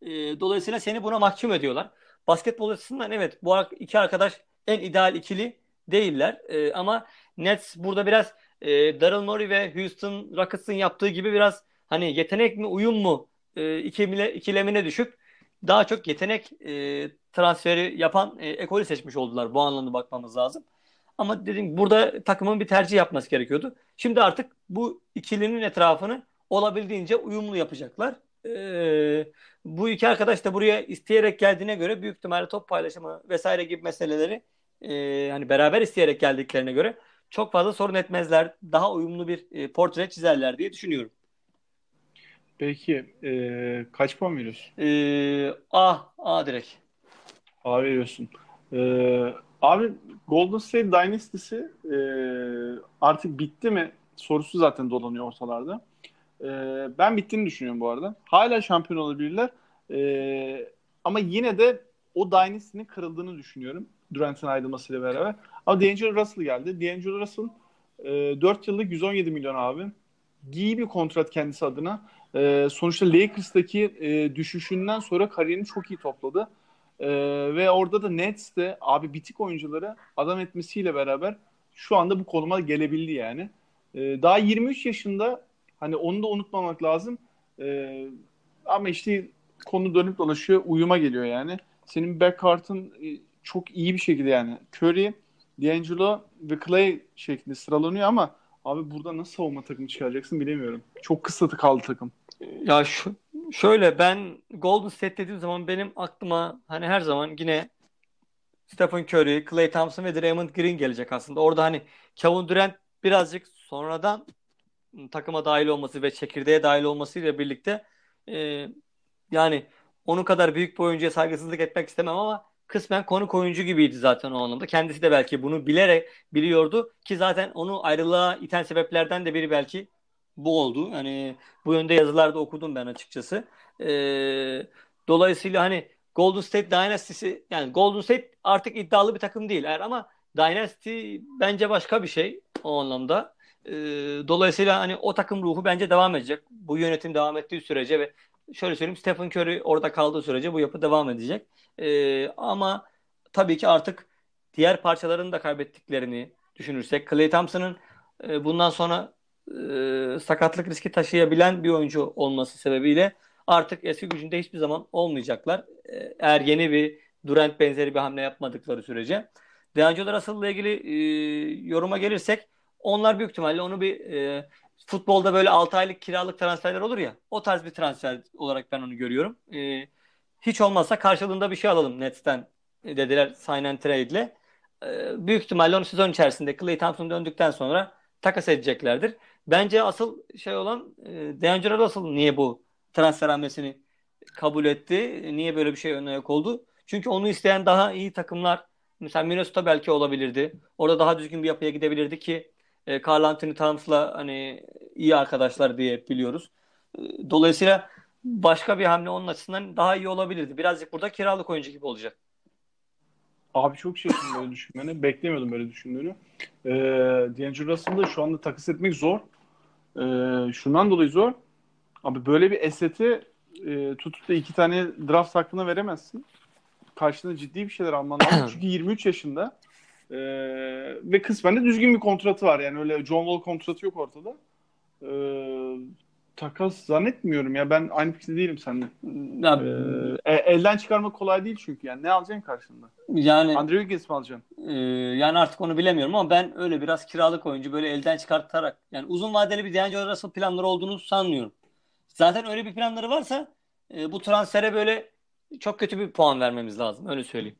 E, dolayısıyla seni buna mahkum ediyorlar. Basketbol açısından evet bu iki arkadaş en ideal ikili değiller. E, ama Nets burada biraz e, Daryl Morey ve Houston Rockets'ın yaptığı gibi biraz hani yetenek mi uyum mu e, ikimile, ikilemine düşüp daha çok yetenek e, transferi yapan e, ekolü seçmiş oldular. Bu anlamda bakmamız lazım. Ama dedim burada takımın bir tercih yapması gerekiyordu. Şimdi artık bu ikilinin etrafını olabildiğince uyumlu yapacaklar. Ee, bu iki arkadaş da buraya isteyerek geldiğine göre büyük ihtimalle top paylaşımı vesaire gibi meseleleri e, hani beraber isteyerek geldiklerine göre çok fazla sorun etmezler. Daha uyumlu bir e, portre çizerler diye düşünüyorum. Peki e, kaç puan veriyorsun? E, A, A direkt. A veriyorsun. E, abi Golden State Dynasty'si e, artık bitti mi sorusu zaten dolanıyor ortalarda. E, ben bittiğini düşünüyorum bu arada. Hala şampiyon olabilirler. E, ama yine de o Dynasty'nin kırıldığını düşünüyorum. Durant'ın ayrılmasıyla beraber. Ama D'Angelo Russell geldi. D'Angelo Russell e, 4 yıllık 117 milyon abi. iyi bir kontrat kendisi adına. E, sonuçta Lakers'taki e, düşüşünden sonra kariyerini çok iyi topladı. E, ve orada da Nets'te abi bitik oyuncuları adam etmesiyle beraber şu anda bu konuma gelebildi yani. E, daha 23 yaşında hani onu da unutmamak lazım. E, ama işte konu dönüp dolaşıyor uyuma geliyor yani. Senin backcourt'ın e, çok iyi bir şekilde yani Curry, D'Angelo ve Clay şeklinde sıralanıyor ama abi burada nasıl savunma takımı çıkaracaksın bilemiyorum. Çok kısıtı kaldı takım. Ya şu, şöyle ben Golden State dediğim zaman benim aklıma hani her zaman yine Stephen Curry, Klay Thompson ve Draymond Green gelecek aslında. Orada hani Kevin Durant birazcık sonradan takıma dahil olması ve çekirdeğe dahil olmasıyla birlikte e, yani onun kadar büyük bir oyuncuya saygısızlık etmek istemem ama kısmen konuk oyuncu gibiydi zaten o anlamda. Kendisi de belki bunu bilerek biliyordu ki zaten onu ayrılığa iten sebeplerden de biri belki bu oldu. Hani bu yönde yazılarda okudum ben açıkçası. Ee, dolayısıyla hani Golden State Dynasty'si yani Golden State artık iddialı bir takım değil eğer ama Dynasty bence başka bir şey o anlamda. Ee, dolayısıyla hani o takım ruhu bence devam edecek. Bu yönetim devam ettiği sürece ve şöyle söyleyeyim Stephen Curry orada kaldığı sürece bu yapı devam edecek. Ee, ama tabii ki artık diğer parçalarını da kaybettiklerini düşünürsek Klay Thompson'ın e, bundan sonra e, sakatlık riski taşıyabilen bir oyuncu olması sebebiyle artık eski gücünde hiçbir zaman olmayacaklar. E, eğer yeni bir Durant benzeri bir hamle yapmadıkları sürece. D'Angelo Russell'la ilgili e, yoruma gelirsek onlar büyük ihtimalle onu bir e, futbolda böyle 6 aylık kiralık transferler olur ya. O tarz bir transfer olarak ben onu görüyorum. E, hiç olmazsa karşılığında bir şey alalım Nets'ten dediler sign and trade ile. E, büyük ihtimalle onu sezon içerisinde Klay Thompson döndükten sonra takas edeceklerdir. Bence asıl şey olan e, D'Angelo Russell niye bu transfer hamlesini kabul etti? Niye böyle bir şey ön ayak oldu? Çünkü onu isteyen daha iyi takımlar mesela Minnesota belki olabilirdi. Orada daha düzgün bir yapıya gidebilirdi ki e, Carl Anthony Towns'la hani iyi arkadaşlar diye biliyoruz. E, dolayısıyla başka bir hamle onun açısından daha iyi olabilirdi. Birazcık burada kiralık oyuncu gibi olacak. Abi çok şaşırdım böyle düşünmeni. Beklemiyordum böyle düşündüğünü. Ee, D'Angelo Russell'ı şu anda takas etmek zor. Ee, şundan dolayı zor. Abi böyle bir eseti e, tutup da iki tane draft hakkına veremezsin. Karşında ciddi bir şeyler alman lazım. Çünkü 23 yaşında. Ee, ve kısmen de düzgün bir kontratı var. Yani öyle John Wall kontratı yok ortada. Ee, takas zannetmiyorum ya. Ben aynı fikirde değilim seninle. Ya, ee, elden çıkarmak kolay değil çünkü. Yani ne alacaksın karşında? Yani Andre Wiggins mi alacaksın? E, yani artık onu bilemiyorum ama ben öyle biraz kiralık oyuncu böyle elden çıkartarak yani uzun vadeli bir D'Angelo Russell planları olduğunu sanmıyorum. Zaten öyle bir planları varsa e, bu transfere böyle çok kötü bir puan vermemiz lazım. Öyle söyleyeyim.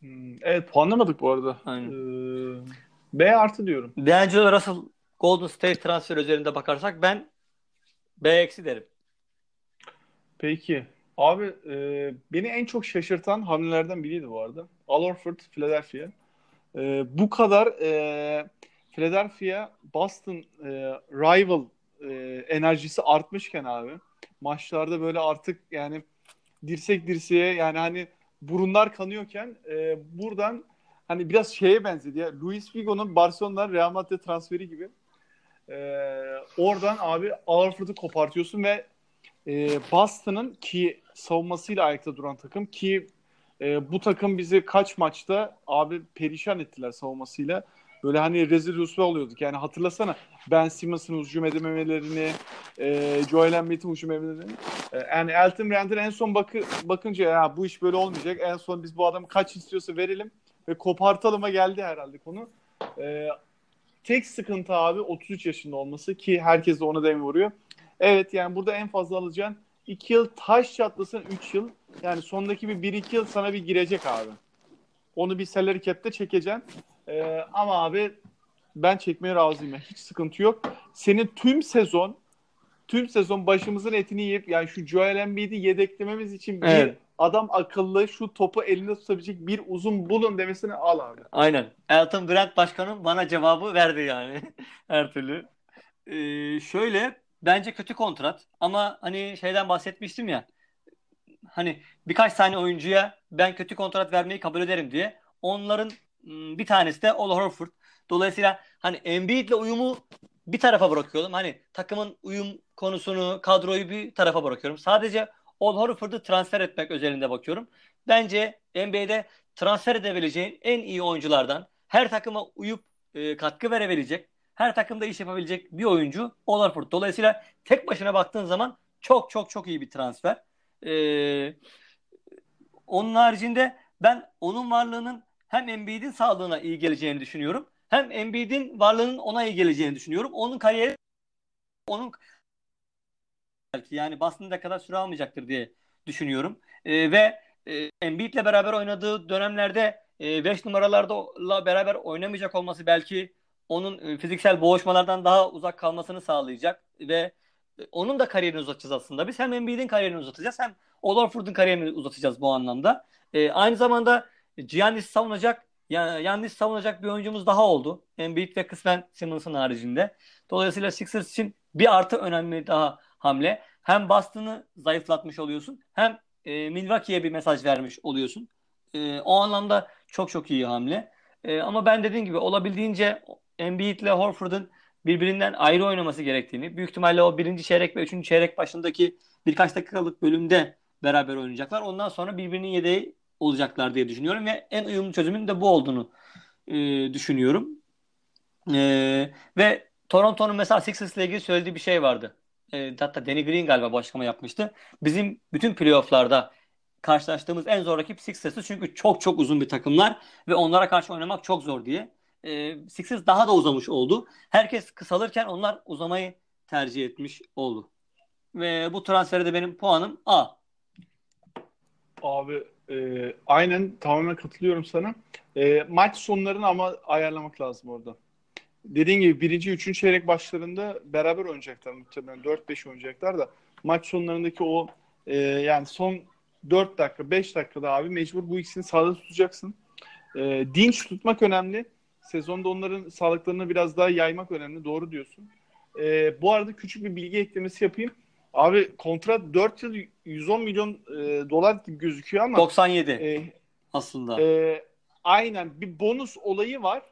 Hmm, evet puanlamadık bu arada. Aynen. Ee, B artı diyorum. D'Angelo Russell Golden State transfer üzerinde bakarsak ben B eksi derim. Peki. Abi e, beni en çok şaşırtan hamlelerden biriydi bu arada. Al Horford, Philadelphia. E, bu kadar e, Philadelphia Boston e, rival e, enerjisi artmışken abi maçlarda böyle artık yani dirsek dirseğe yani hani burunlar kanıyorken e, buradan hani biraz şeye benzedi ya. Luis Figo'nun Barcelona'dan Real Madrid transferi gibi. E, oradan abi Alfred'ı kopartıyorsun ve e, Boston'ın ki savunmasıyla ayakta duran takım ki e, bu takım bizi kaç maçta abi perişan ettiler savunmasıyla. Böyle hani rezil rüsva oluyorduk. Yani hatırlasana Ben Simmons'ın hücum edememelerini, e, Joel Embiid'in hücum edememelerini. E, yani Elton Brand'in en son bakı, bakınca ya bu iş böyle olmayacak. En son biz bu adamı kaç istiyorsa verelim ve kopartalıma geldi herhalde konu. E, tek sıkıntı abi 33 yaşında olması ki herkes de ona dem vuruyor. Evet yani burada en fazla alacağın 2 yıl taş çatlasın 3 yıl. Yani sondaki bir 1-2 yıl sana bir girecek abi. Onu bir salary cap'te çekeceksin. Ee, ama abi ben çekmeye razıyım. Yani hiç sıkıntı yok. Senin tüm sezon tüm sezon başımızın etini yiyip yani şu Joel Embiid'i yedeklememiz için bir evet. adam akıllı şu topu elinde tutabilecek bir uzun bulun demesini al abi. Aynen. Elton Brand başkanım bana cevabı verdi yani her türlü. Ee, şöyle bence kötü kontrat ama hani şeyden bahsetmiştim ya hani birkaç tane oyuncuya ben kötü kontrat vermeyi kabul ederim diye. Onların bir tanesi de Ol Horford. Dolayısıyla hani Embiid'le uyumu bir tarafa bırakıyorum. Hani takımın uyum konusunu, kadroyu bir tarafa bırakıyorum. Sadece Al Horford'u transfer etmek özelinde bakıyorum. Bence NBA'de transfer edebileceğin en iyi oyunculardan her takıma uyup e, katkı verebilecek, her takımda iş yapabilecek bir oyuncu Al Horford. Dolayısıyla tek başına baktığın zaman çok çok çok iyi bir transfer. Ee, onun haricinde ben onun varlığının hem Embiid'in sağlığına iyi geleceğini düşünüyorum. Hem Embiid'in varlığının ona iyi geleceğini düşünüyorum. Onun kariyeri onun belki yani Boston'da kadar süre almayacaktır diye düşünüyorum. E, ve e, Embiid'le beraber oynadığı dönemlerde 5 e, numaralarla beraber oynamayacak olması belki onun e, fiziksel boğuşmalardan daha uzak kalmasını sağlayacak ve e, onun da kariyerini uzatacağız aslında. Biz hem Embiid'in kariyerini uzatacağız hem Olorford'un kariyerini uzatacağız bu anlamda. E, aynı zamanda Giannis savunacak yani Giannis savunacak bir oyuncumuz daha oldu. Embiid ve kısmen Simmons'ın haricinde. Dolayısıyla Sixers için bir artı önemli daha hamle. Hem Boston'ı zayıflatmış oluyorsun hem e, Milwaukee'ye bir mesaj vermiş oluyorsun. E, o anlamda çok çok iyi hamle. E, ama ben dediğim gibi olabildiğince Embiid ile Horford'un birbirinden ayrı oynaması gerektiğini, büyük ihtimalle o birinci çeyrek ve üçüncü çeyrek başındaki birkaç dakikalık bölümde beraber oynayacaklar. Ondan sonra birbirinin yedeği olacaklar diye düşünüyorum ve en uyumlu çözümün de bu olduğunu e, düşünüyorum. E, ve Toronto'nun mesela Sixers ile ilgili söylediği bir şey vardı. E, hatta Danny Green galiba bu açıklama yapmıştı. Bizim bütün playofflarda karşılaştığımız en zor rakip Sixers'ı çünkü çok çok uzun bir takımlar ve onlara karşı oynamak çok zor diye. E, Sixers daha da uzamış oldu. Herkes kısalırken onlar uzamayı tercih etmiş oldu. Ve bu transferde benim puanım A. Abi e, aynen tamamen katılıyorum sana. E, maç sonlarını ama ayarlamak lazım orada. Dediğin gibi birinci, üçüncü çeyrek başlarında beraber oynayacaklar muhtemelen. 4-5 oynayacaklar da maç sonlarındaki o e, yani son 4 dakika, 5 dakikada abi mecbur bu ikisini sağda tutacaksın. E, dinç tutmak önemli. Sezonda onların sağlıklarını biraz daha yaymak önemli. Doğru diyorsun. E, bu arada küçük bir bilgi eklemesi yapayım. Abi kontrat 4 yıl 110 milyon e, dolar gibi gözüküyor ama 97 e, aslında. E, aynen bir bonus olayı var.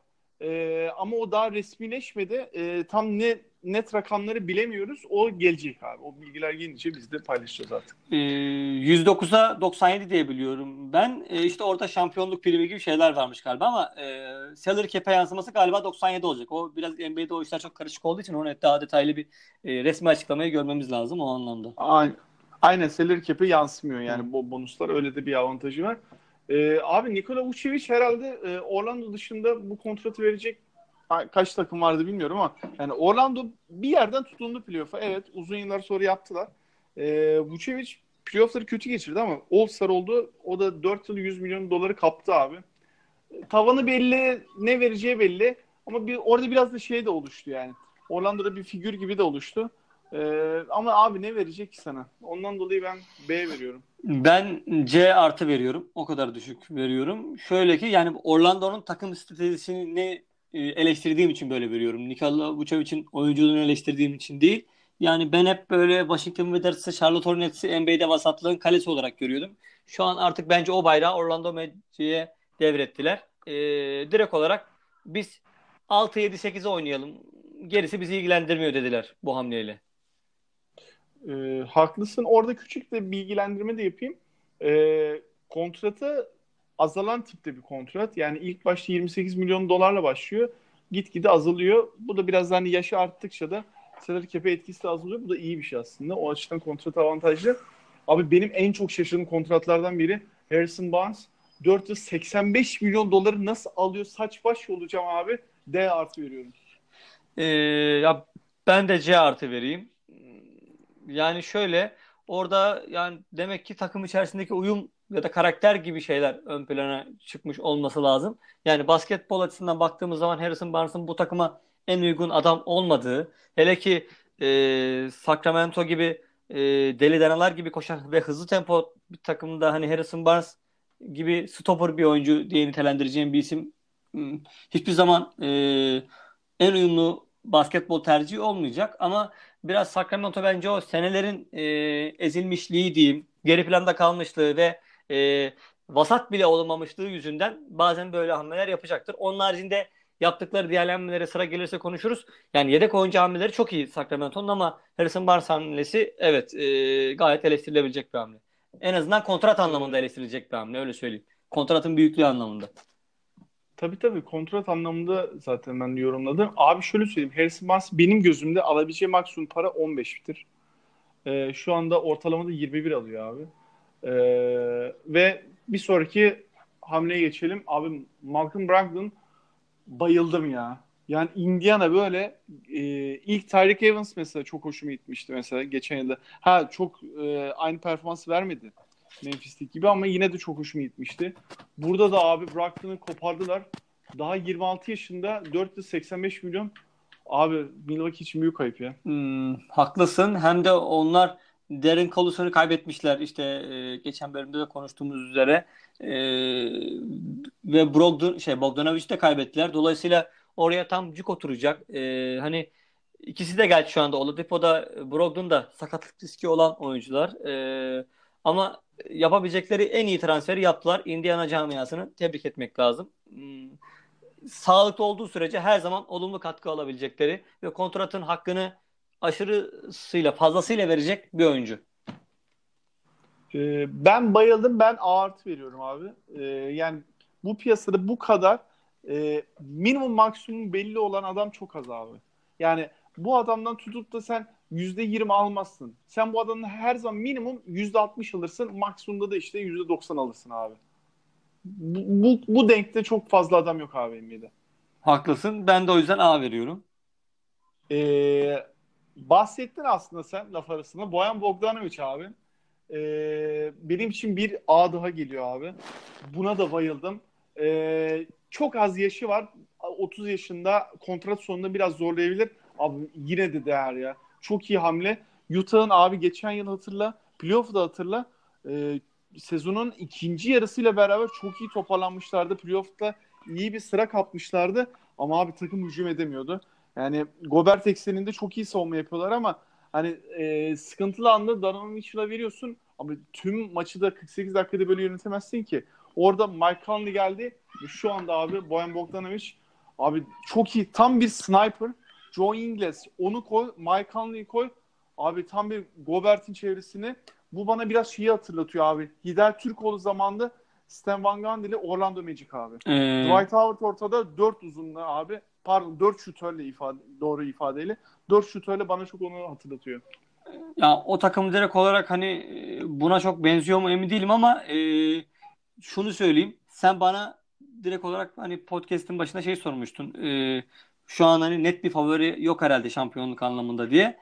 E, ama o daha resmileşmedi. E, tam ne net rakamları bilemiyoruz. O gelecek abi. O bilgiler gelince biz de paylaşacağız artık. E, 109'a 97 diye biliyorum. Ben e, işte orada şampiyonluk primi gibi şeyler varmış galiba ama e, salary cap'e yansıması galiba 97 olacak. O biraz NBA'de o işler çok karışık olduğu için onu daha detaylı bir e, resmi açıklamayı görmemiz lazım o anlamda. Aynen. Aynen salary cap'e yansımıyor yani bu bonuslar öyle de bir avantajı var. Ee, abi Nikola Vucevic herhalde e, Orlando dışında bu kontratı verecek kaç takım vardı bilmiyorum ama yani Orlando bir yerden tutundu playoff'a. Evet uzun yıllar sonra yaptılar. Ee, Vucevic playoff'ları kötü geçirdi ama All-Star oldu. O da 4 yıl 100 milyon doları kaptı abi. Tavanı belli, ne vereceği belli. Ama bir orada biraz da şey de oluştu yani. Orlando'da bir figür gibi de oluştu. Ee, ama abi ne verecek ki sana? Ondan dolayı ben B veriyorum. Ben C artı veriyorum. O kadar düşük veriyorum. Şöyle ki yani Orlando'nun takım stratejisini e, eleştirdiğim için böyle veriyorum. Nikola Vucevic'in oyunculuğunu eleştirdiğim için değil. Yani ben hep böyle Washington Wizards'ı, Charlotte Hornets'i NBA'de vasatlığın kalesi olarak görüyordum. Şu an artık bence o bayrağı Orlando Magic'e devrettiler. Ee, direkt olarak biz 6-7-8'e oynayalım. Gerisi bizi ilgilendirmiyor dediler bu hamleyle. E, haklısın. Orada küçük de bilgilendirme de yapayım. E, kontratı azalan tipte bir kontrat. Yani ilk başta 28 milyon dolarla başlıyor. Gitgide azalıyor. Bu da biraz hani yaşı arttıkça da salary cap'e etkisi de azalıyor. Bu da iyi bir şey aslında. O açıdan kontrat avantajlı. Abi benim en çok şaşırdığım kontratlardan biri Harrison Barnes. 485 milyon doları nasıl alıyor? Saç baş olacağım abi. D artı veriyorum. Ee, ya ben de C artı vereyim. Yani şöyle orada yani demek ki takım içerisindeki uyum ya da karakter gibi şeyler ön plana çıkmış olması lazım. Yani basketbol açısından baktığımız zaman Harrison Barnes'ın bu takıma en uygun adam olmadığı, hele ki e, Sacramento gibi e, deli danalar gibi koşan ve hızlı tempo bir takımda hani Harrison Barnes gibi stopper bir oyuncu diye nitelendireceğim bir isim hmm, hiçbir zaman e, en uyumlu basketbol tercihi olmayacak ama biraz Sacramento bence o senelerin e, ezilmişliği diyeyim, geri planda kalmışlığı ve e, vasat bile olamamışlığı yüzünden bazen böyle hamleler yapacaktır. Onun haricinde yaptıkları değerlendirmelere sıra gelirse konuşuruz. Yani yedek oyuncu hamleleri çok iyi Sacramento'nun ama Harrison Barnes hamlesi evet e, gayet eleştirilebilecek bir hamle. En azından kontrat anlamında eleştirilecek bir hamle öyle söyleyeyim. Kontratın büyüklüğü anlamında. Tabii tabii kontrat anlamında zaten ben yorumladım. Abi şöyle söyleyeyim. Harrison Barnes benim gözümde alabileceği maksimum para 15'tir. Ee, şu anda ortalamada 21 alıyor abi. Ee, ve bir sonraki hamleye geçelim. Abi Malcolm Brogdon bayıldım ya. Yani Indiana böyle e, ilk Tyreek Evans mesela çok hoşuma gitmişti mesela geçen yılda. Ha çok e, aynı performans vermedi Memphis'teki gibi ama yine de çok hoşuma gitmişti. Burada da abi Brogdon'u kopardılar. Daha 26 yaşında 485 milyon abi Milwaukee için büyük kayıp ya. Hmm, haklısın. Hem de onlar Darren Collison'u kaybetmişler işte e, geçen bölümde de konuştuğumuz üzere e, ve Brogdon şey Bogdanovic'i de kaybettiler. Dolayısıyla oraya tam cuk oturacak. E, hani ikisi de geldi şu anda. Oladipo'da Brogdon da sakatlık riski olan oyuncular. E, ama yapabilecekleri en iyi transferi yaptılar. Indiana camiasını tebrik etmek lazım. Hmm, sağlıklı olduğu sürece her zaman olumlu katkı alabilecekleri ve kontratın hakkını aşırısıyla fazlasıyla verecek bir oyuncu. Ee, ben bayıldım. Ben A artı veriyorum abi. Ee, yani bu piyasada bu kadar e, minimum maksimum belli olan adam çok az abi. Yani bu adamdan tutup da sen %20 almazsın. Sen bu adamdan her zaman minimum %60 alırsın. Maksimumda da işte %90 alırsın abi. Bu, bu, bu denkte çok fazla adam yok abi NBA'de. Haklısın. Ben de o yüzden A veriyorum. Ee, bahsettin aslında sen laf arasında. Boyan Bogdanovic abi. Ee, benim için bir A daha geliyor abi. Buna da bayıldım. Ee, çok az yaşı var. 30 yaşında kontrat sonunda biraz zorlayabilir. Abi yine de değer ya. Çok iyi hamle. Utah'ın abi geçen yıl hatırla. Playoff'u da hatırla. Ee, sezonun ikinci yarısıyla beraber çok iyi toparlanmışlardı. Playoff'ta iyi bir sıra kapmışlardı. Ama abi takım hücum edemiyordu. Yani Gobert ekseninde çok iyi savunma yapıyorlar ama hani e, sıkıntılı anda Donovan Mitchell'a veriyorsun ama tüm maçı da 48 dakikada böyle yönetemezsin ki. Orada Mike Conley geldi. Şu anda abi Boyan Bogdanovic abi çok iyi. Tam bir sniper. Joe Ingles onu koy. Mike Conley'i koy. Abi tam bir Gobert'in çevresini. Bu bana biraz şeyi hatırlatıyor abi. Hidayet Türkoğlu zamanında Stan Van Gundy ile Orlando Magic abi. Ee... Dwight Howard ortada dört uzunlu abi. Pardon dört şutörle ifade doğru ifadeyle. Dört şutörle bana çok onu hatırlatıyor. Ya o takım direkt olarak hani e, buna çok benziyor mu emin değilim ama e, şunu söyleyeyim. Sen bana direkt olarak hani podcast'in başında şey sormuştun. E, şu an hani net bir favori yok herhalde şampiyonluk anlamında diye.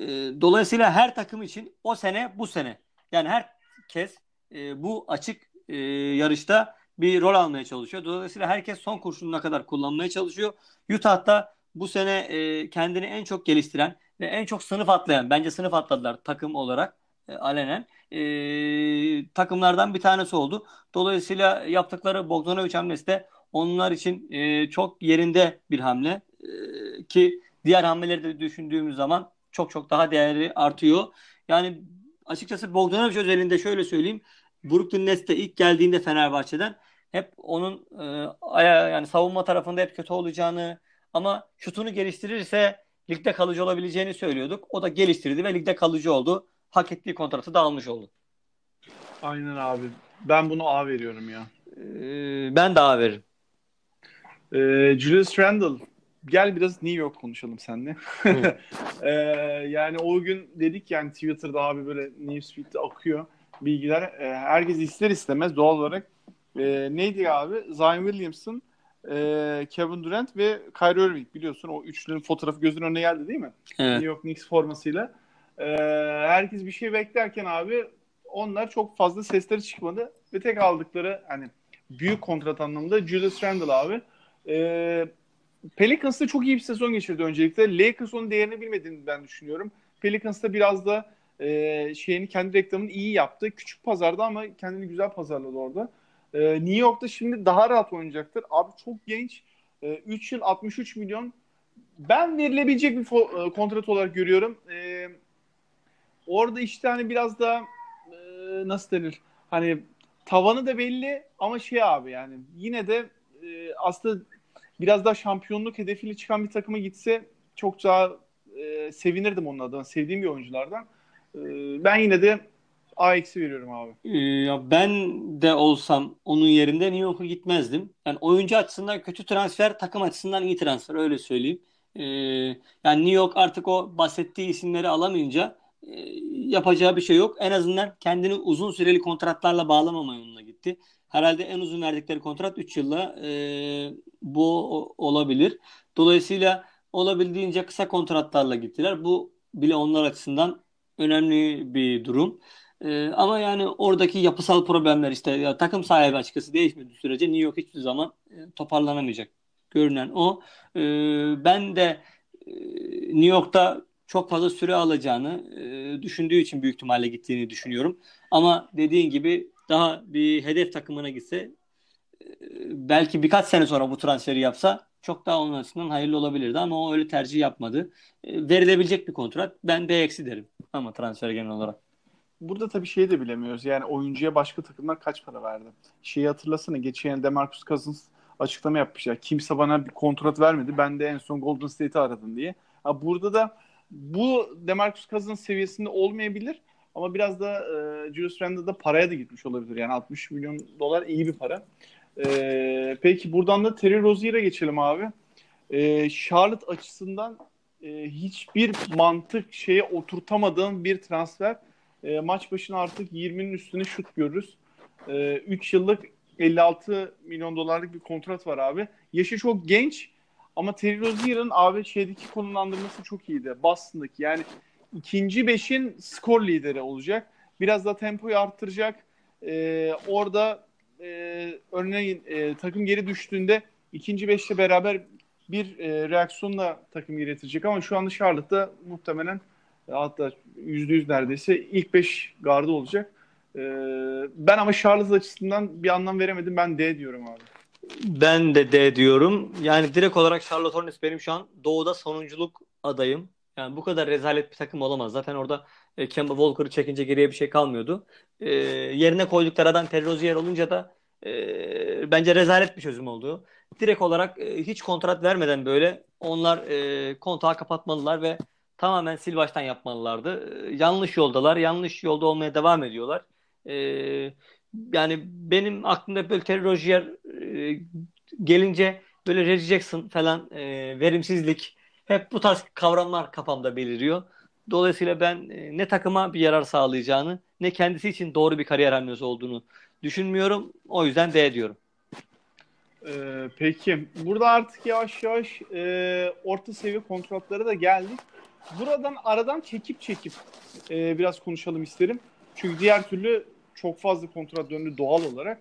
E, dolayısıyla her takım için o sene bu sene yani herkes e, bu açık e, yarışta bir rol almaya çalışıyor. Dolayısıyla herkes son kurşununa kadar kullanmaya çalışıyor. Utah'da bu sene e, kendini en çok geliştiren ve en çok sınıf atlayan, bence sınıf atladılar takım olarak e, alenen e, takımlardan bir tanesi oldu. Dolayısıyla yaptıkları Bogdanovic hamlesi de onlar için e, çok yerinde bir hamle e, ki diğer hamleleri de düşündüğümüz zaman çok çok daha değerli artıyor. Yani açıkçası Bogdanovic özelinde şöyle söyleyeyim. Brooklyn Nets'te ilk geldiğinde Fenerbahçe'den hep onun e, yani savunma tarafında hep kötü olacağını ama şutunu geliştirirse ligde kalıcı olabileceğini söylüyorduk. O da geliştirdi ve ligde kalıcı oldu. Hak ettiği kontratı da almış oldu. Aynen abi. Ben bunu A veriyorum ya. Ee, ben de A veririm. Ee, Julius Randle gel biraz New York konuşalım seninle. ee, yani o gün dedik yani Twitter'da abi böyle Newsfeed'de akıyor bilgiler. Ee, herkes ister istemez doğal olarak e, neydi abi? Zion Williamson, e, Kevin Durant ve Kyrie Irving biliyorsun o üçlünün fotoğrafı gözünün önüne geldi değil mi? Evet. New York Knicks formasıyla. E, herkes bir şey beklerken abi onlar çok fazla sesleri çıkmadı ve tek aldıkları hani büyük kontrat anlamında Julius Randle abi. E, Pelicans'ta çok iyi bir sezon geçirdi öncelikle. Lakers onun değerini bilmediğini ben düşünüyorum. Pelicans'ta biraz da e, şeyini kendi reklamını iyi yaptı. Küçük pazarda ama kendini güzel pazarladı orada. E, New York'ta şimdi daha rahat oynayacaktır. Abi çok genç. E, 3 yıl 63 milyon. Ben verilebilecek bir e, kontrat olarak görüyorum. E, orada işte hani biraz da e, nasıl denir? Hani tavanı da belli ama şey abi yani yine de e, aslında biraz daha şampiyonluk hedefiyle çıkan bir takıma gitse çok daha e, sevinirdim onun adına. Sevdiğim bir oyunculardan. E, ben yine de A eksi veriyorum abi. Ee, ya ben de olsam onun yerinde New York'a gitmezdim. Yani oyuncu açısından kötü transfer, takım açısından iyi transfer öyle söyleyeyim. Ee, yani New York artık o bahsettiği isimleri alamayınca e, yapacağı bir şey yok. En azından kendini uzun süreli kontratlarla bağlamama yoluna gitti. Herhalde en uzun verdikleri kontrat 3 yılla e, bu olabilir. Dolayısıyla olabildiğince kısa kontratlarla gittiler. Bu bile onlar açısından önemli bir durum. Ee, ama yani oradaki yapısal problemler işte ya, takım sahibi açıkçası değişmediği sürece New York hiçbir zaman e, toparlanamayacak. Görünen o. Ee, ben de e, New York'ta çok fazla süre alacağını e, düşündüğü için büyük ihtimalle gittiğini düşünüyorum. Ama dediğin gibi daha bir hedef takımına gitse e, belki birkaç sene sonra bu transferi yapsa çok daha onun açısından hayırlı olabilirdi ama o öyle tercih yapmadı. E, verilebilecek bir kontrat. Ben B eksi derim ama transfer genel olarak. Burada tabii şeyi de bilemiyoruz. Yani oyuncuya başka takımlar kaç para verdi? Şeyi hatırlasana geçen Demarcus Cousins açıklama yapmışlar. Kimse bana bir kontrat vermedi. Ben de en son Golden State'i aradım diye. Ha, burada da bu Demarcus Cousins seviyesinde olmayabilir. Ama biraz da e, Julius Randle da paraya da gitmiş olabilir. Yani 60 milyon dolar iyi bir para. E, peki buradan da Terry Rozier'e geçelim abi. E, Charlotte açısından e, hiçbir mantık şeye oturtamadığım bir transfer. E, maç başına artık 20'nin üstüne şut görürüz. E, 3 yıllık 56 milyon dolarlık bir kontrat var abi. Yaşı çok genç ama Terry Rozier'ın abi şeydeki konumlandırması çok iyiydi. Boston'daki yani ikinci beşin skor lideri olacak. Biraz da tempoyu arttıracak. E, orada e, örneğin e, takım geri düştüğünde ikinci beşle beraber bir e, reaksiyonla takım geri ama şu anda Charlotte'da muhtemelen hatta %100 neredeyse ilk 5 gardı olacak. E, ben ama Charlotte açısından bir anlam veremedim. Ben D diyorum abi. Ben de D diyorum. Yani direkt olarak Charlotte Hornets benim şu an doğuda sonunculuk adayım. Yani bu kadar rezalet bir takım olamaz. Zaten orada e, Kemba Walker'ı çekince geriye bir şey kalmıyordu. E, yerine koydukları adam Terry Rozier olunca da e, bence rezalet bir çözüm oldu. Direkt olarak e, hiç kontrat vermeden böyle onlar e, kontağı kapatmalılar ve tamamen sil baştan yapmalılardı. E, yanlış yoldalar. Yanlış yolda olmaya devam ediyorlar. E, yani benim aklımda böyle Terry Rozier e, gelince böyle Reggie Jackson falan e, verimsizlik hep bu tarz kavramlar kafamda beliriyor. Dolayısıyla ben e, ne takıma bir yarar sağlayacağını ne kendisi için doğru bir kariyer hamlesi olduğunu düşünmüyorum. O yüzden D diyorum. Ee, peki. Burada artık yavaş yavaş e, orta seviye kontratlara da geldik. Buradan aradan çekip çekip e, biraz konuşalım isterim. Çünkü diğer türlü çok fazla kontrat döndü doğal olarak.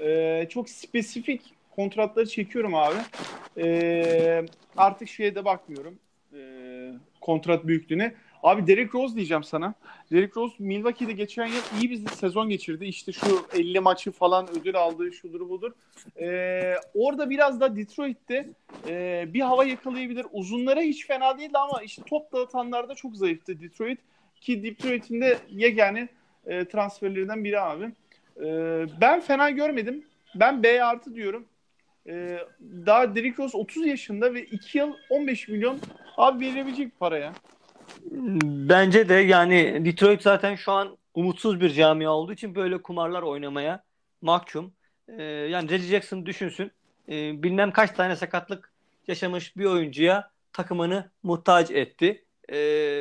E, çok spesifik kontratları çekiyorum abi. E, artık şeye de bakmıyorum. E, kontrat büyüklüğüne. Abi Derek Rose diyeceğim sana. Derek Rose Milwaukee'de geçen yıl iyi bir sezon geçirdi. İşte şu 50 maçı falan ödül aldığı şudur budur. Ee, orada biraz da Detroit'te e, bir hava yakalayabilir. Uzunlara hiç fena değildi ama işte top dağıtanlarda çok zayıftı Detroit. Ki Detroit'in de yegane e, transferlerinden biri abi. E, ben fena görmedim. Ben B artı diyorum. E, daha Derrick Rose 30 yaşında ve 2 yıl 15 milyon abi verilebilecek paraya. Bence de yani Detroit zaten şu an umutsuz bir camia olduğu için böyle kumarlar oynamaya mahkum. Ee, yani Reggie Jackson düşünsün. Ee, bilmem kaç tane sakatlık yaşamış bir oyuncuya takımını muhtaç etti. Ee,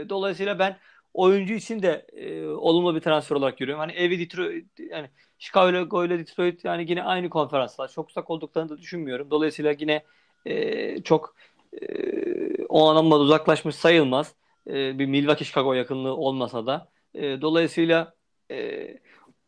dolayısıyla ben oyuncu için de e, olumlu bir transfer olarak görüyorum. Hani evi Detroit yani Chicago ile Detroit yani yine aynı konferanslar. Çok uzak olduklarını da düşünmüyorum. Dolayısıyla yine e, çok e, o anlamda uzaklaşmış sayılmaz. E, bir Milwaukee Chicago yakınlığı olmasa da. E, dolayısıyla e,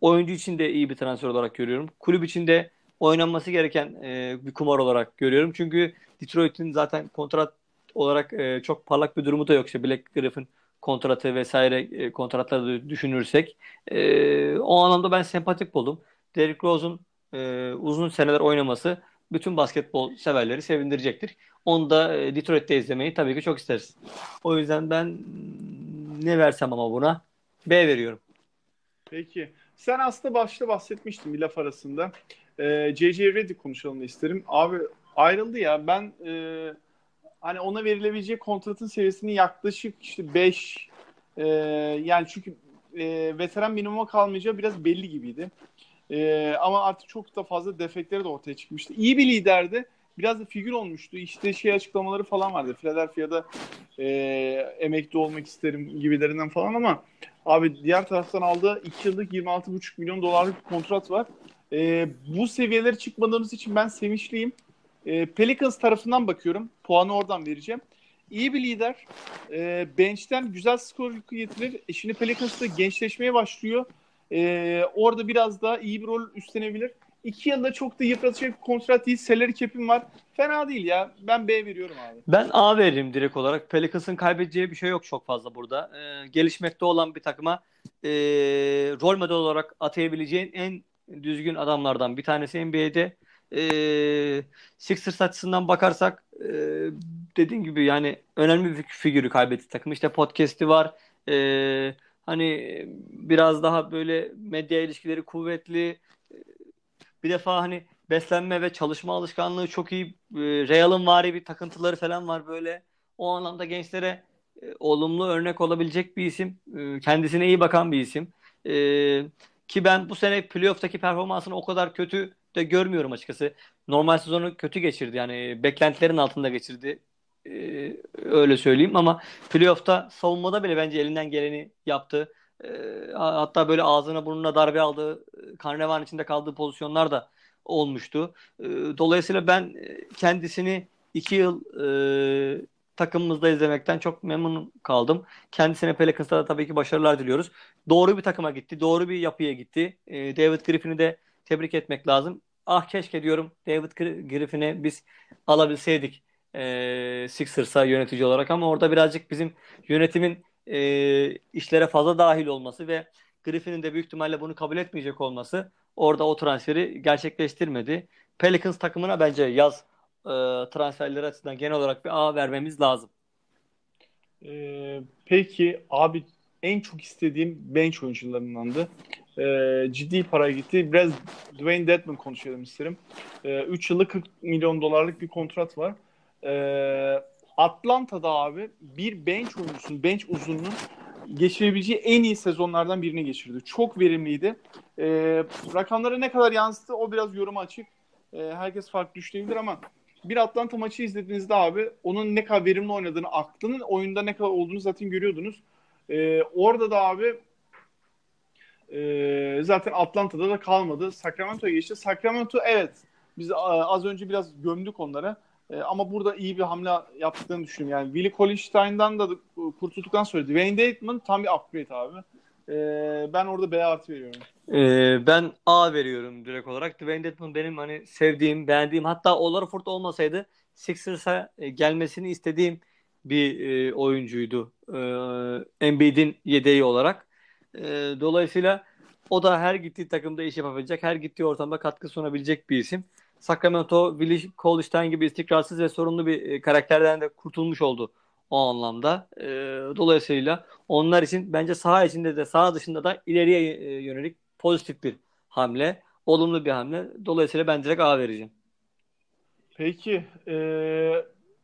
oyuncu için de iyi bir transfer olarak görüyorum. Kulüp için de oynanması gereken e, bir kumar olarak görüyorum. Çünkü Detroit'in zaten kontrat olarak e, çok parlak bir durumu da yok. İşte Black Griffin kontratı vesaire e, kontratları düşünürsek. E, o anlamda ben sempatik buldum. Derrick Rose'un e, uzun seneler oynaması bütün basketbol severleri sevindirecektir. Onu da e, Detroit'te izlemeyi tabii ki çok isteriz. O yüzden ben ne versem ama buna B veriyorum. Peki. Sen aslında başta bahsetmiştin bir laf arasında. Ee, J.J. Redick konuşalım isterim. Abi ayrıldı ya. Ben e, hani ona verilebilecek kontratın seviyesini yaklaşık işte 5 e, yani çünkü e, veteran minimuma kalmayacağı biraz belli gibiydi. E, ama artık çok da fazla defekleri de ortaya çıkmıştı. İyi bir liderdi. Biraz da figür olmuştu. İşte şey açıklamaları falan vardı. Philadelphia'da e, emekli olmak isterim gibilerinden falan ama abi diğer taraftan aldığı 2 yıllık 26,5 milyon dolarlık bir kontrat var. E, bu seviyelere çıkmadığımız için ben sevinçliyim. E, Pelicans tarafından bakıyorum. Puanı oradan vereceğim. İyi bir lider. E, bench'ten güzel skor getirir. E, şimdi Pelicans'ta gençleşmeye başlıyor. E, orada biraz daha iyi bir rol üstlenebilir. İki yılda çok da yıpratıcı bir kontrat değil. Salary cap'im var. Fena değil ya. Ben B veriyorum abi. Ben A veririm direkt olarak. Pelicans'ın kaybedeceği bir şey yok çok fazla burada. Ee, gelişmekte olan bir takıma e, rol model olarak atayabileceğin en düzgün adamlardan bir tanesi NBA'de. E, Sixers açısından bakarsak e, dediğim gibi yani önemli bir figürü kaybetti takım. İşte podcast'i var. E, hani biraz daha böyle medya ilişkileri kuvvetli. Bir defa hani beslenme ve çalışma alışkanlığı çok iyi. E, Real'ın vari bir takıntıları falan var böyle. O anlamda gençlere e, olumlu örnek olabilecek bir isim. E, kendisine iyi bakan bir isim. E, ki ben bu sene playoff'taki performansını o kadar kötü de görmüyorum açıkçası. Normal sezonu kötü geçirdi. Yani beklentilerin altında geçirdi. Ee, öyle söyleyeyim ama playoff'ta savunmada bile bence elinden geleni yaptı. Ee, hatta böyle ağzına burnuna darbe aldığı, karnevan içinde kaldığı pozisyonlar da olmuştu. Ee, dolayısıyla ben kendisini iki yıl e, takımımızda izlemekten çok memnun kaldım. Kendisine Pelicans'ta da tabii ki başarılar diliyoruz. Doğru bir takıma gitti, doğru bir yapıya gitti. Ee, David Griffin'i de tebrik etmek lazım. Ah keşke diyorum David Griffin'i biz alabilseydik e, Sixers'a yönetici olarak ama orada birazcık bizim yönetimin e, işlere fazla dahil olması ve Griffin'in de büyük ihtimalle bunu kabul etmeyecek olması orada o transferi gerçekleştirmedi. Pelicans takımına bence yaz e, transferleri açısından genel olarak bir A vermemiz lazım. Ee, peki abi en çok istediğim bench oyuncularındandı. Ee, ciddi para gitti. Biraz Dwayne Dedman konuşalım isterim. Ee, 3 yıllık 40 milyon dolarlık bir kontrat var. Ee, Atlanta'da abi bir bench oyuncusunun, bench uzunluğun geçirebileceği en iyi sezonlardan birini geçirdi. Çok verimliydi. Ee, rakamlara ne kadar yansıttı o biraz yoruma açık. Ee, herkes farklı düşünebilir ama bir Atlanta maçı izlediğinizde abi onun ne kadar verimli oynadığını, aklının oyunda ne kadar olduğunu zaten görüyordunuz. Ee, orada da abi e, zaten Atlanta'da da kalmadı. Sacramento'ya geçti. Sacramento evet biz az önce biraz gömdük onları. E, ama burada iyi bir hamle yaptıklarını düşünüyorum. Yani Willie Collinstein'dan da kurtulduktan sonra Dwayne Dedman tam bir upgrade abi. E, ben orada B artı veriyorum. Ee, ben A veriyorum direkt olarak. Dwayne Dedman benim hani sevdiğim, beğendiğim hatta Olafort olmasaydı Sixers'a e, gelmesini istediğim bir e, oyuncuydu. E, Embiid'in yedeği olarak. E, dolayısıyla o da her gittiği takımda iş yapabilecek, her gittiği ortamda katkı sunabilecek bir isim. Sacramento, Cauley gibi istikrarsız ve sorunlu bir e, karakterden de kurtulmuş oldu o anlamda. E, dolayısıyla onlar için bence saha içinde de saha dışında da ileriye e, yönelik pozitif bir hamle, olumlu bir hamle. Dolayısıyla ben direkt A vereceğim. Peki. E,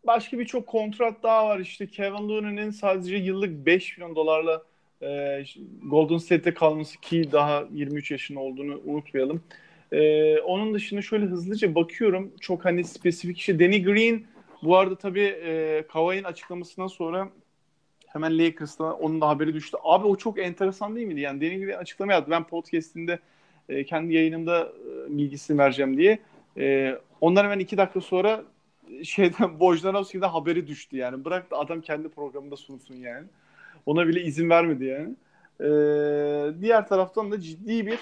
başka birçok kontrat daha var. İşte Kevin Looney'nin sadece yıllık 5 milyon dolarla e, Golden State'te kalması ki daha 23 yaşında olduğunu unutmayalım. Ee, onun dışında şöyle hızlıca bakıyorum. Çok hani spesifik işte Danny Green bu arada tabii e, Kawhi'nin açıklamasından sonra hemen Lakers'ta onun da haberi düştü. Abi o çok enteresan değil miydi? Yani Danny Green açıklama yaptı. Ben podcast'inde e, kendi yayınımda e, bilgisini vereceğim diye. E, ondan hemen iki dakika sonra şeyden Bojdanovski'den haberi düştü yani. Bırak da adam kendi programında sunsun yani. Ona bile izin vermedi yani. E, diğer taraftan da ciddi bir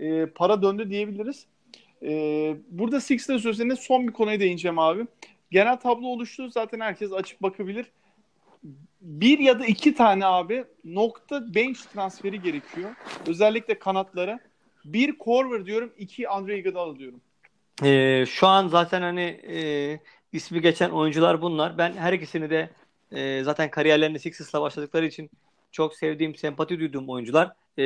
e, para döndü diyebiliriz. E, burada Sixers üzerine son bir konuya değineceğim abi. Genel tablo oluştu zaten herkes açıp bakabilir. Bir ya da iki tane abi nokta bench transferi gerekiyor. Özellikle kanatlara. Bir Corver diyorum, iki Andre Iguodala diyorum. Ee, şu an zaten hani e, ismi geçen oyuncular bunlar. Ben her ikisini de e, zaten kariyerlerini Sixers'la başladıkları için çok sevdiğim, sempati duyduğum oyuncular. E,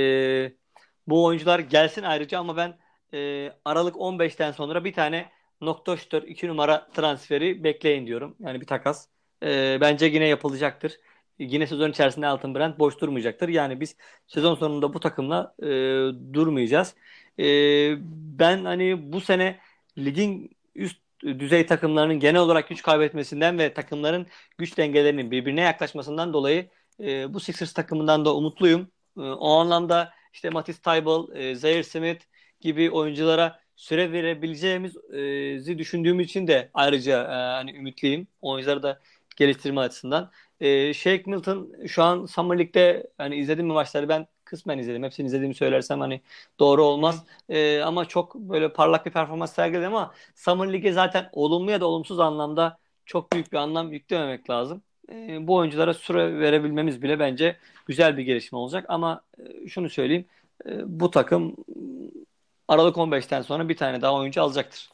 bu oyuncular gelsin ayrıca ama ben e, Aralık 15'ten sonra bir tane Nokta Şütör 2 numara transferi bekleyin diyorum. Yani bir takas. E, bence yine yapılacaktır. Yine sezon içerisinde Altın Brand boş durmayacaktır. Yani biz sezon sonunda bu takımla e, durmayacağız. E, ben hani bu sene ligin üst düzey takımlarının genel olarak güç kaybetmesinden ve takımların güç dengelerinin birbirine yaklaşmasından dolayı e, bu Sixers takımından da umutluyum. E, o anlamda işte Matisse Tybal, e, Zaire Smith gibi oyunculara süre verebileceğimizi düşündüğüm için de ayrıca e, hani ümitliyim. Oyuncuları da geliştirme açısından. E, Shake Milton şu an Summer League'de hani izledim mi maçları ben kısmen izledim. Hepsini izlediğimi söylersem hani doğru olmaz. E, ama çok böyle parlak bir performans sergiledi ama Summer League'e zaten olumlu ya da olumsuz anlamda çok büyük bir anlam yüklememek lazım. E, bu oyunculara süre verebilmemiz bile bence güzel bir gelişme olacak. Ama e, şunu söyleyeyim. E, bu takım Aralık 15'ten sonra bir tane daha oyuncu alacaktır.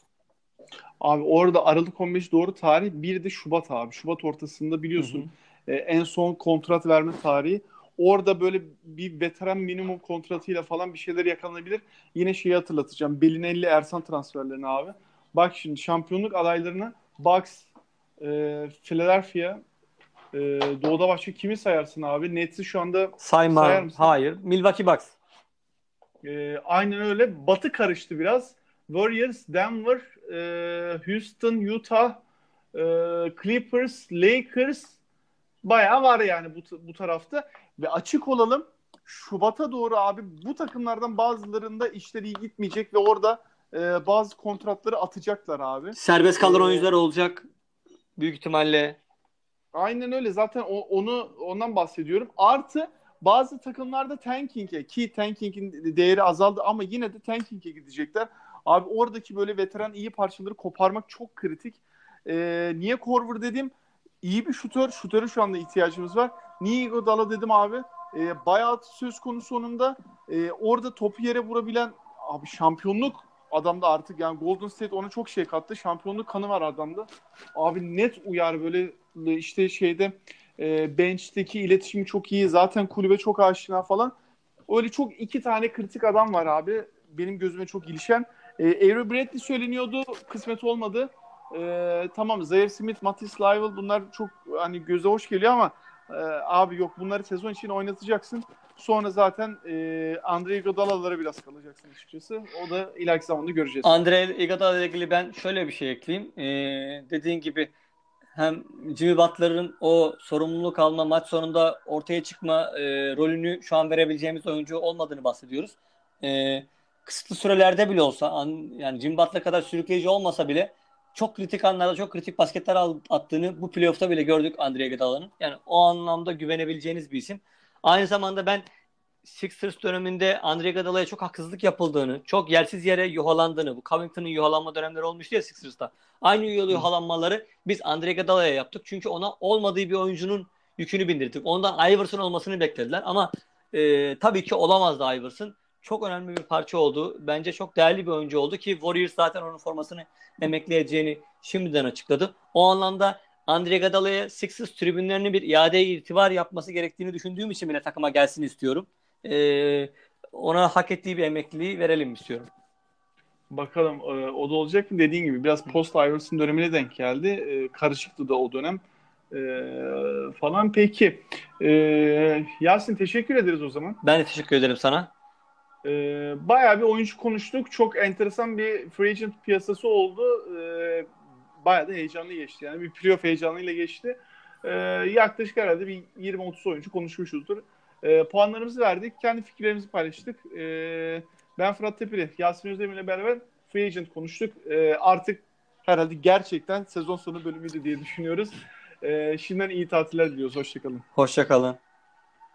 Abi orada Aralık 15 doğru tarih. Bir de Şubat abi. Şubat ortasında biliyorsun hı hı. E, en son kontrat verme tarihi. Orada böyle bir veteran minimum kontratıyla falan bir şeyler yakalanabilir. Yine şeyi hatırlatacağım. Belinelli Ersan transferlerini abi. Bak şimdi şampiyonluk adaylarını Bucks, e, Philadelphia, e, Doğu'da başka kimi sayarsın abi? Nets'i şu anda Sayma. sayar mısın? Hayır. Milwaukee Bucks. E, aynen öyle. Batı karıştı biraz. Warriors, Denver, e, Houston, Utah, e, Clippers, Lakers bayağı var yani bu, bu tarafta. Ve açık olalım Şubat'a doğru abi bu takımlardan bazılarında işleri iyi gitmeyecek ve orada e, bazı kontratları atacaklar abi. Serbest kalan ee, oyuncular olacak büyük ihtimalle. Aynen öyle zaten o, onu ondan bahsediyorum. Artı bazı takımlarda tanking'e ki tanking'in değeri azaldı ama yine de tanking'e gidecekler. Abi oradaki böyle veteran iyi parçaları koparmak çok kritik. Ee, niye Korver dedim? İyi bir şutör. Şutöre şu anda ihtiyacımız var. Niye Iguodala dedim abi? Ee, bayağı söz konusu sonunda. Ee, orada topu yere vurabilen abi şampiyonluk adamda artık yani Golden State ona çok şey kattı. Şampiyonluk kanı var adamda. Abi net uyar böyle işte şeyde e, bench'teki iletişimi çok iyi. Zaten kulübe çok aşina falan. Öyle çok iki tane kritik adam var abi. Benim gözüme çok ilişen. E, Avery Bradley söyleniyordu. Kısmet olmadı. E, tamam Zaire Smith, Matisse Lyvel bunlar çok hani göze hoş geliyor ama e, abi yok bunları sezon için oynatacaksın. Sonra zaten e, Andre Iguodala'lara biraz kalacaksın açıkçası. O da ileriki zamanda göreceğiz. Andre Iguodala ile ilgili ben şöyle bir şey ekleyeyim. E, dediğin gibi hem Jimmy Butler'ın o sorumluluk alma, maç sonunda ortaya çıkma e, rolünü şu an verebileceğimiz oyuncu olmadığını bahsediyoruz. E, kısıtlı sürelerde bile olsa an, yani Jimmy Butler kadar sürükleyici olmasa bile çok kritik anlarda çok kritik basketler attığını bu playoff'ta bile gördük Andre Iguodala'nın. Yani o anlamda güvenebileceğiniz bir isim. Aynı zamanda ben Sixers döneminde Andre Iguodala'ya çok haksızlık yapıldığını, çok yersiz yere yuhalandığını, bu Covington'ın yuhalanma dönemleri olmuştu ya Sixers'ta. Aynı yuhalanmaları biz Andre Iguodala'ya yaptık. Çünkü ona olmadığı bir oyuncunun yükünü bindirdik. Ondan Iverson olmasını beklediler ama e, tabii ki olamazdı Iverson. Çok önemli bir parça oldu. Bence çok değerli bir oyuncu oldu ki Warriors zaten onun formasını emekleyeceğini şimdiden açıkladı. O anlamda Andre Iguodala'ya Sixers tribünlerini bir iade itibar yapması gerektiğini düşündüğüm için bile takıma gelsin istiyorum. Ee, ona hak ettiği bir emekliliği verelim istiyorum. Bakalım e, o da olacak mı? Dediğin gibi biraz post Iverson dönemine denk geldi. E, karışıktı da o dönem e, falan. Peki. Yasin teşekkür ederiz o zaman. Ben de teşekkür ederim sana. Bayağı bir oyuncu konuştuk. Çok enteresan bir free agent piyasası oldu. Bayağı da heyecanlı geçti. Yani bir playoff heyecanıyla geçti. Yaklaşık herhalde bir 20-30 oyuncu konuşmuşuzdur. Puanlarımızı verdik. Kendi fikirlerimizi paylaştık. Ben Fırat Tepeli, Yasin Özdemir ile beraber Free Agent konuştuk. E, artık herhalde gerçekten sezon sonu bölümüydü diye düşünüyoruz. E, şimdiden iyi tatiller diliyoruz. Hoşçakalın. Hoşçakalın.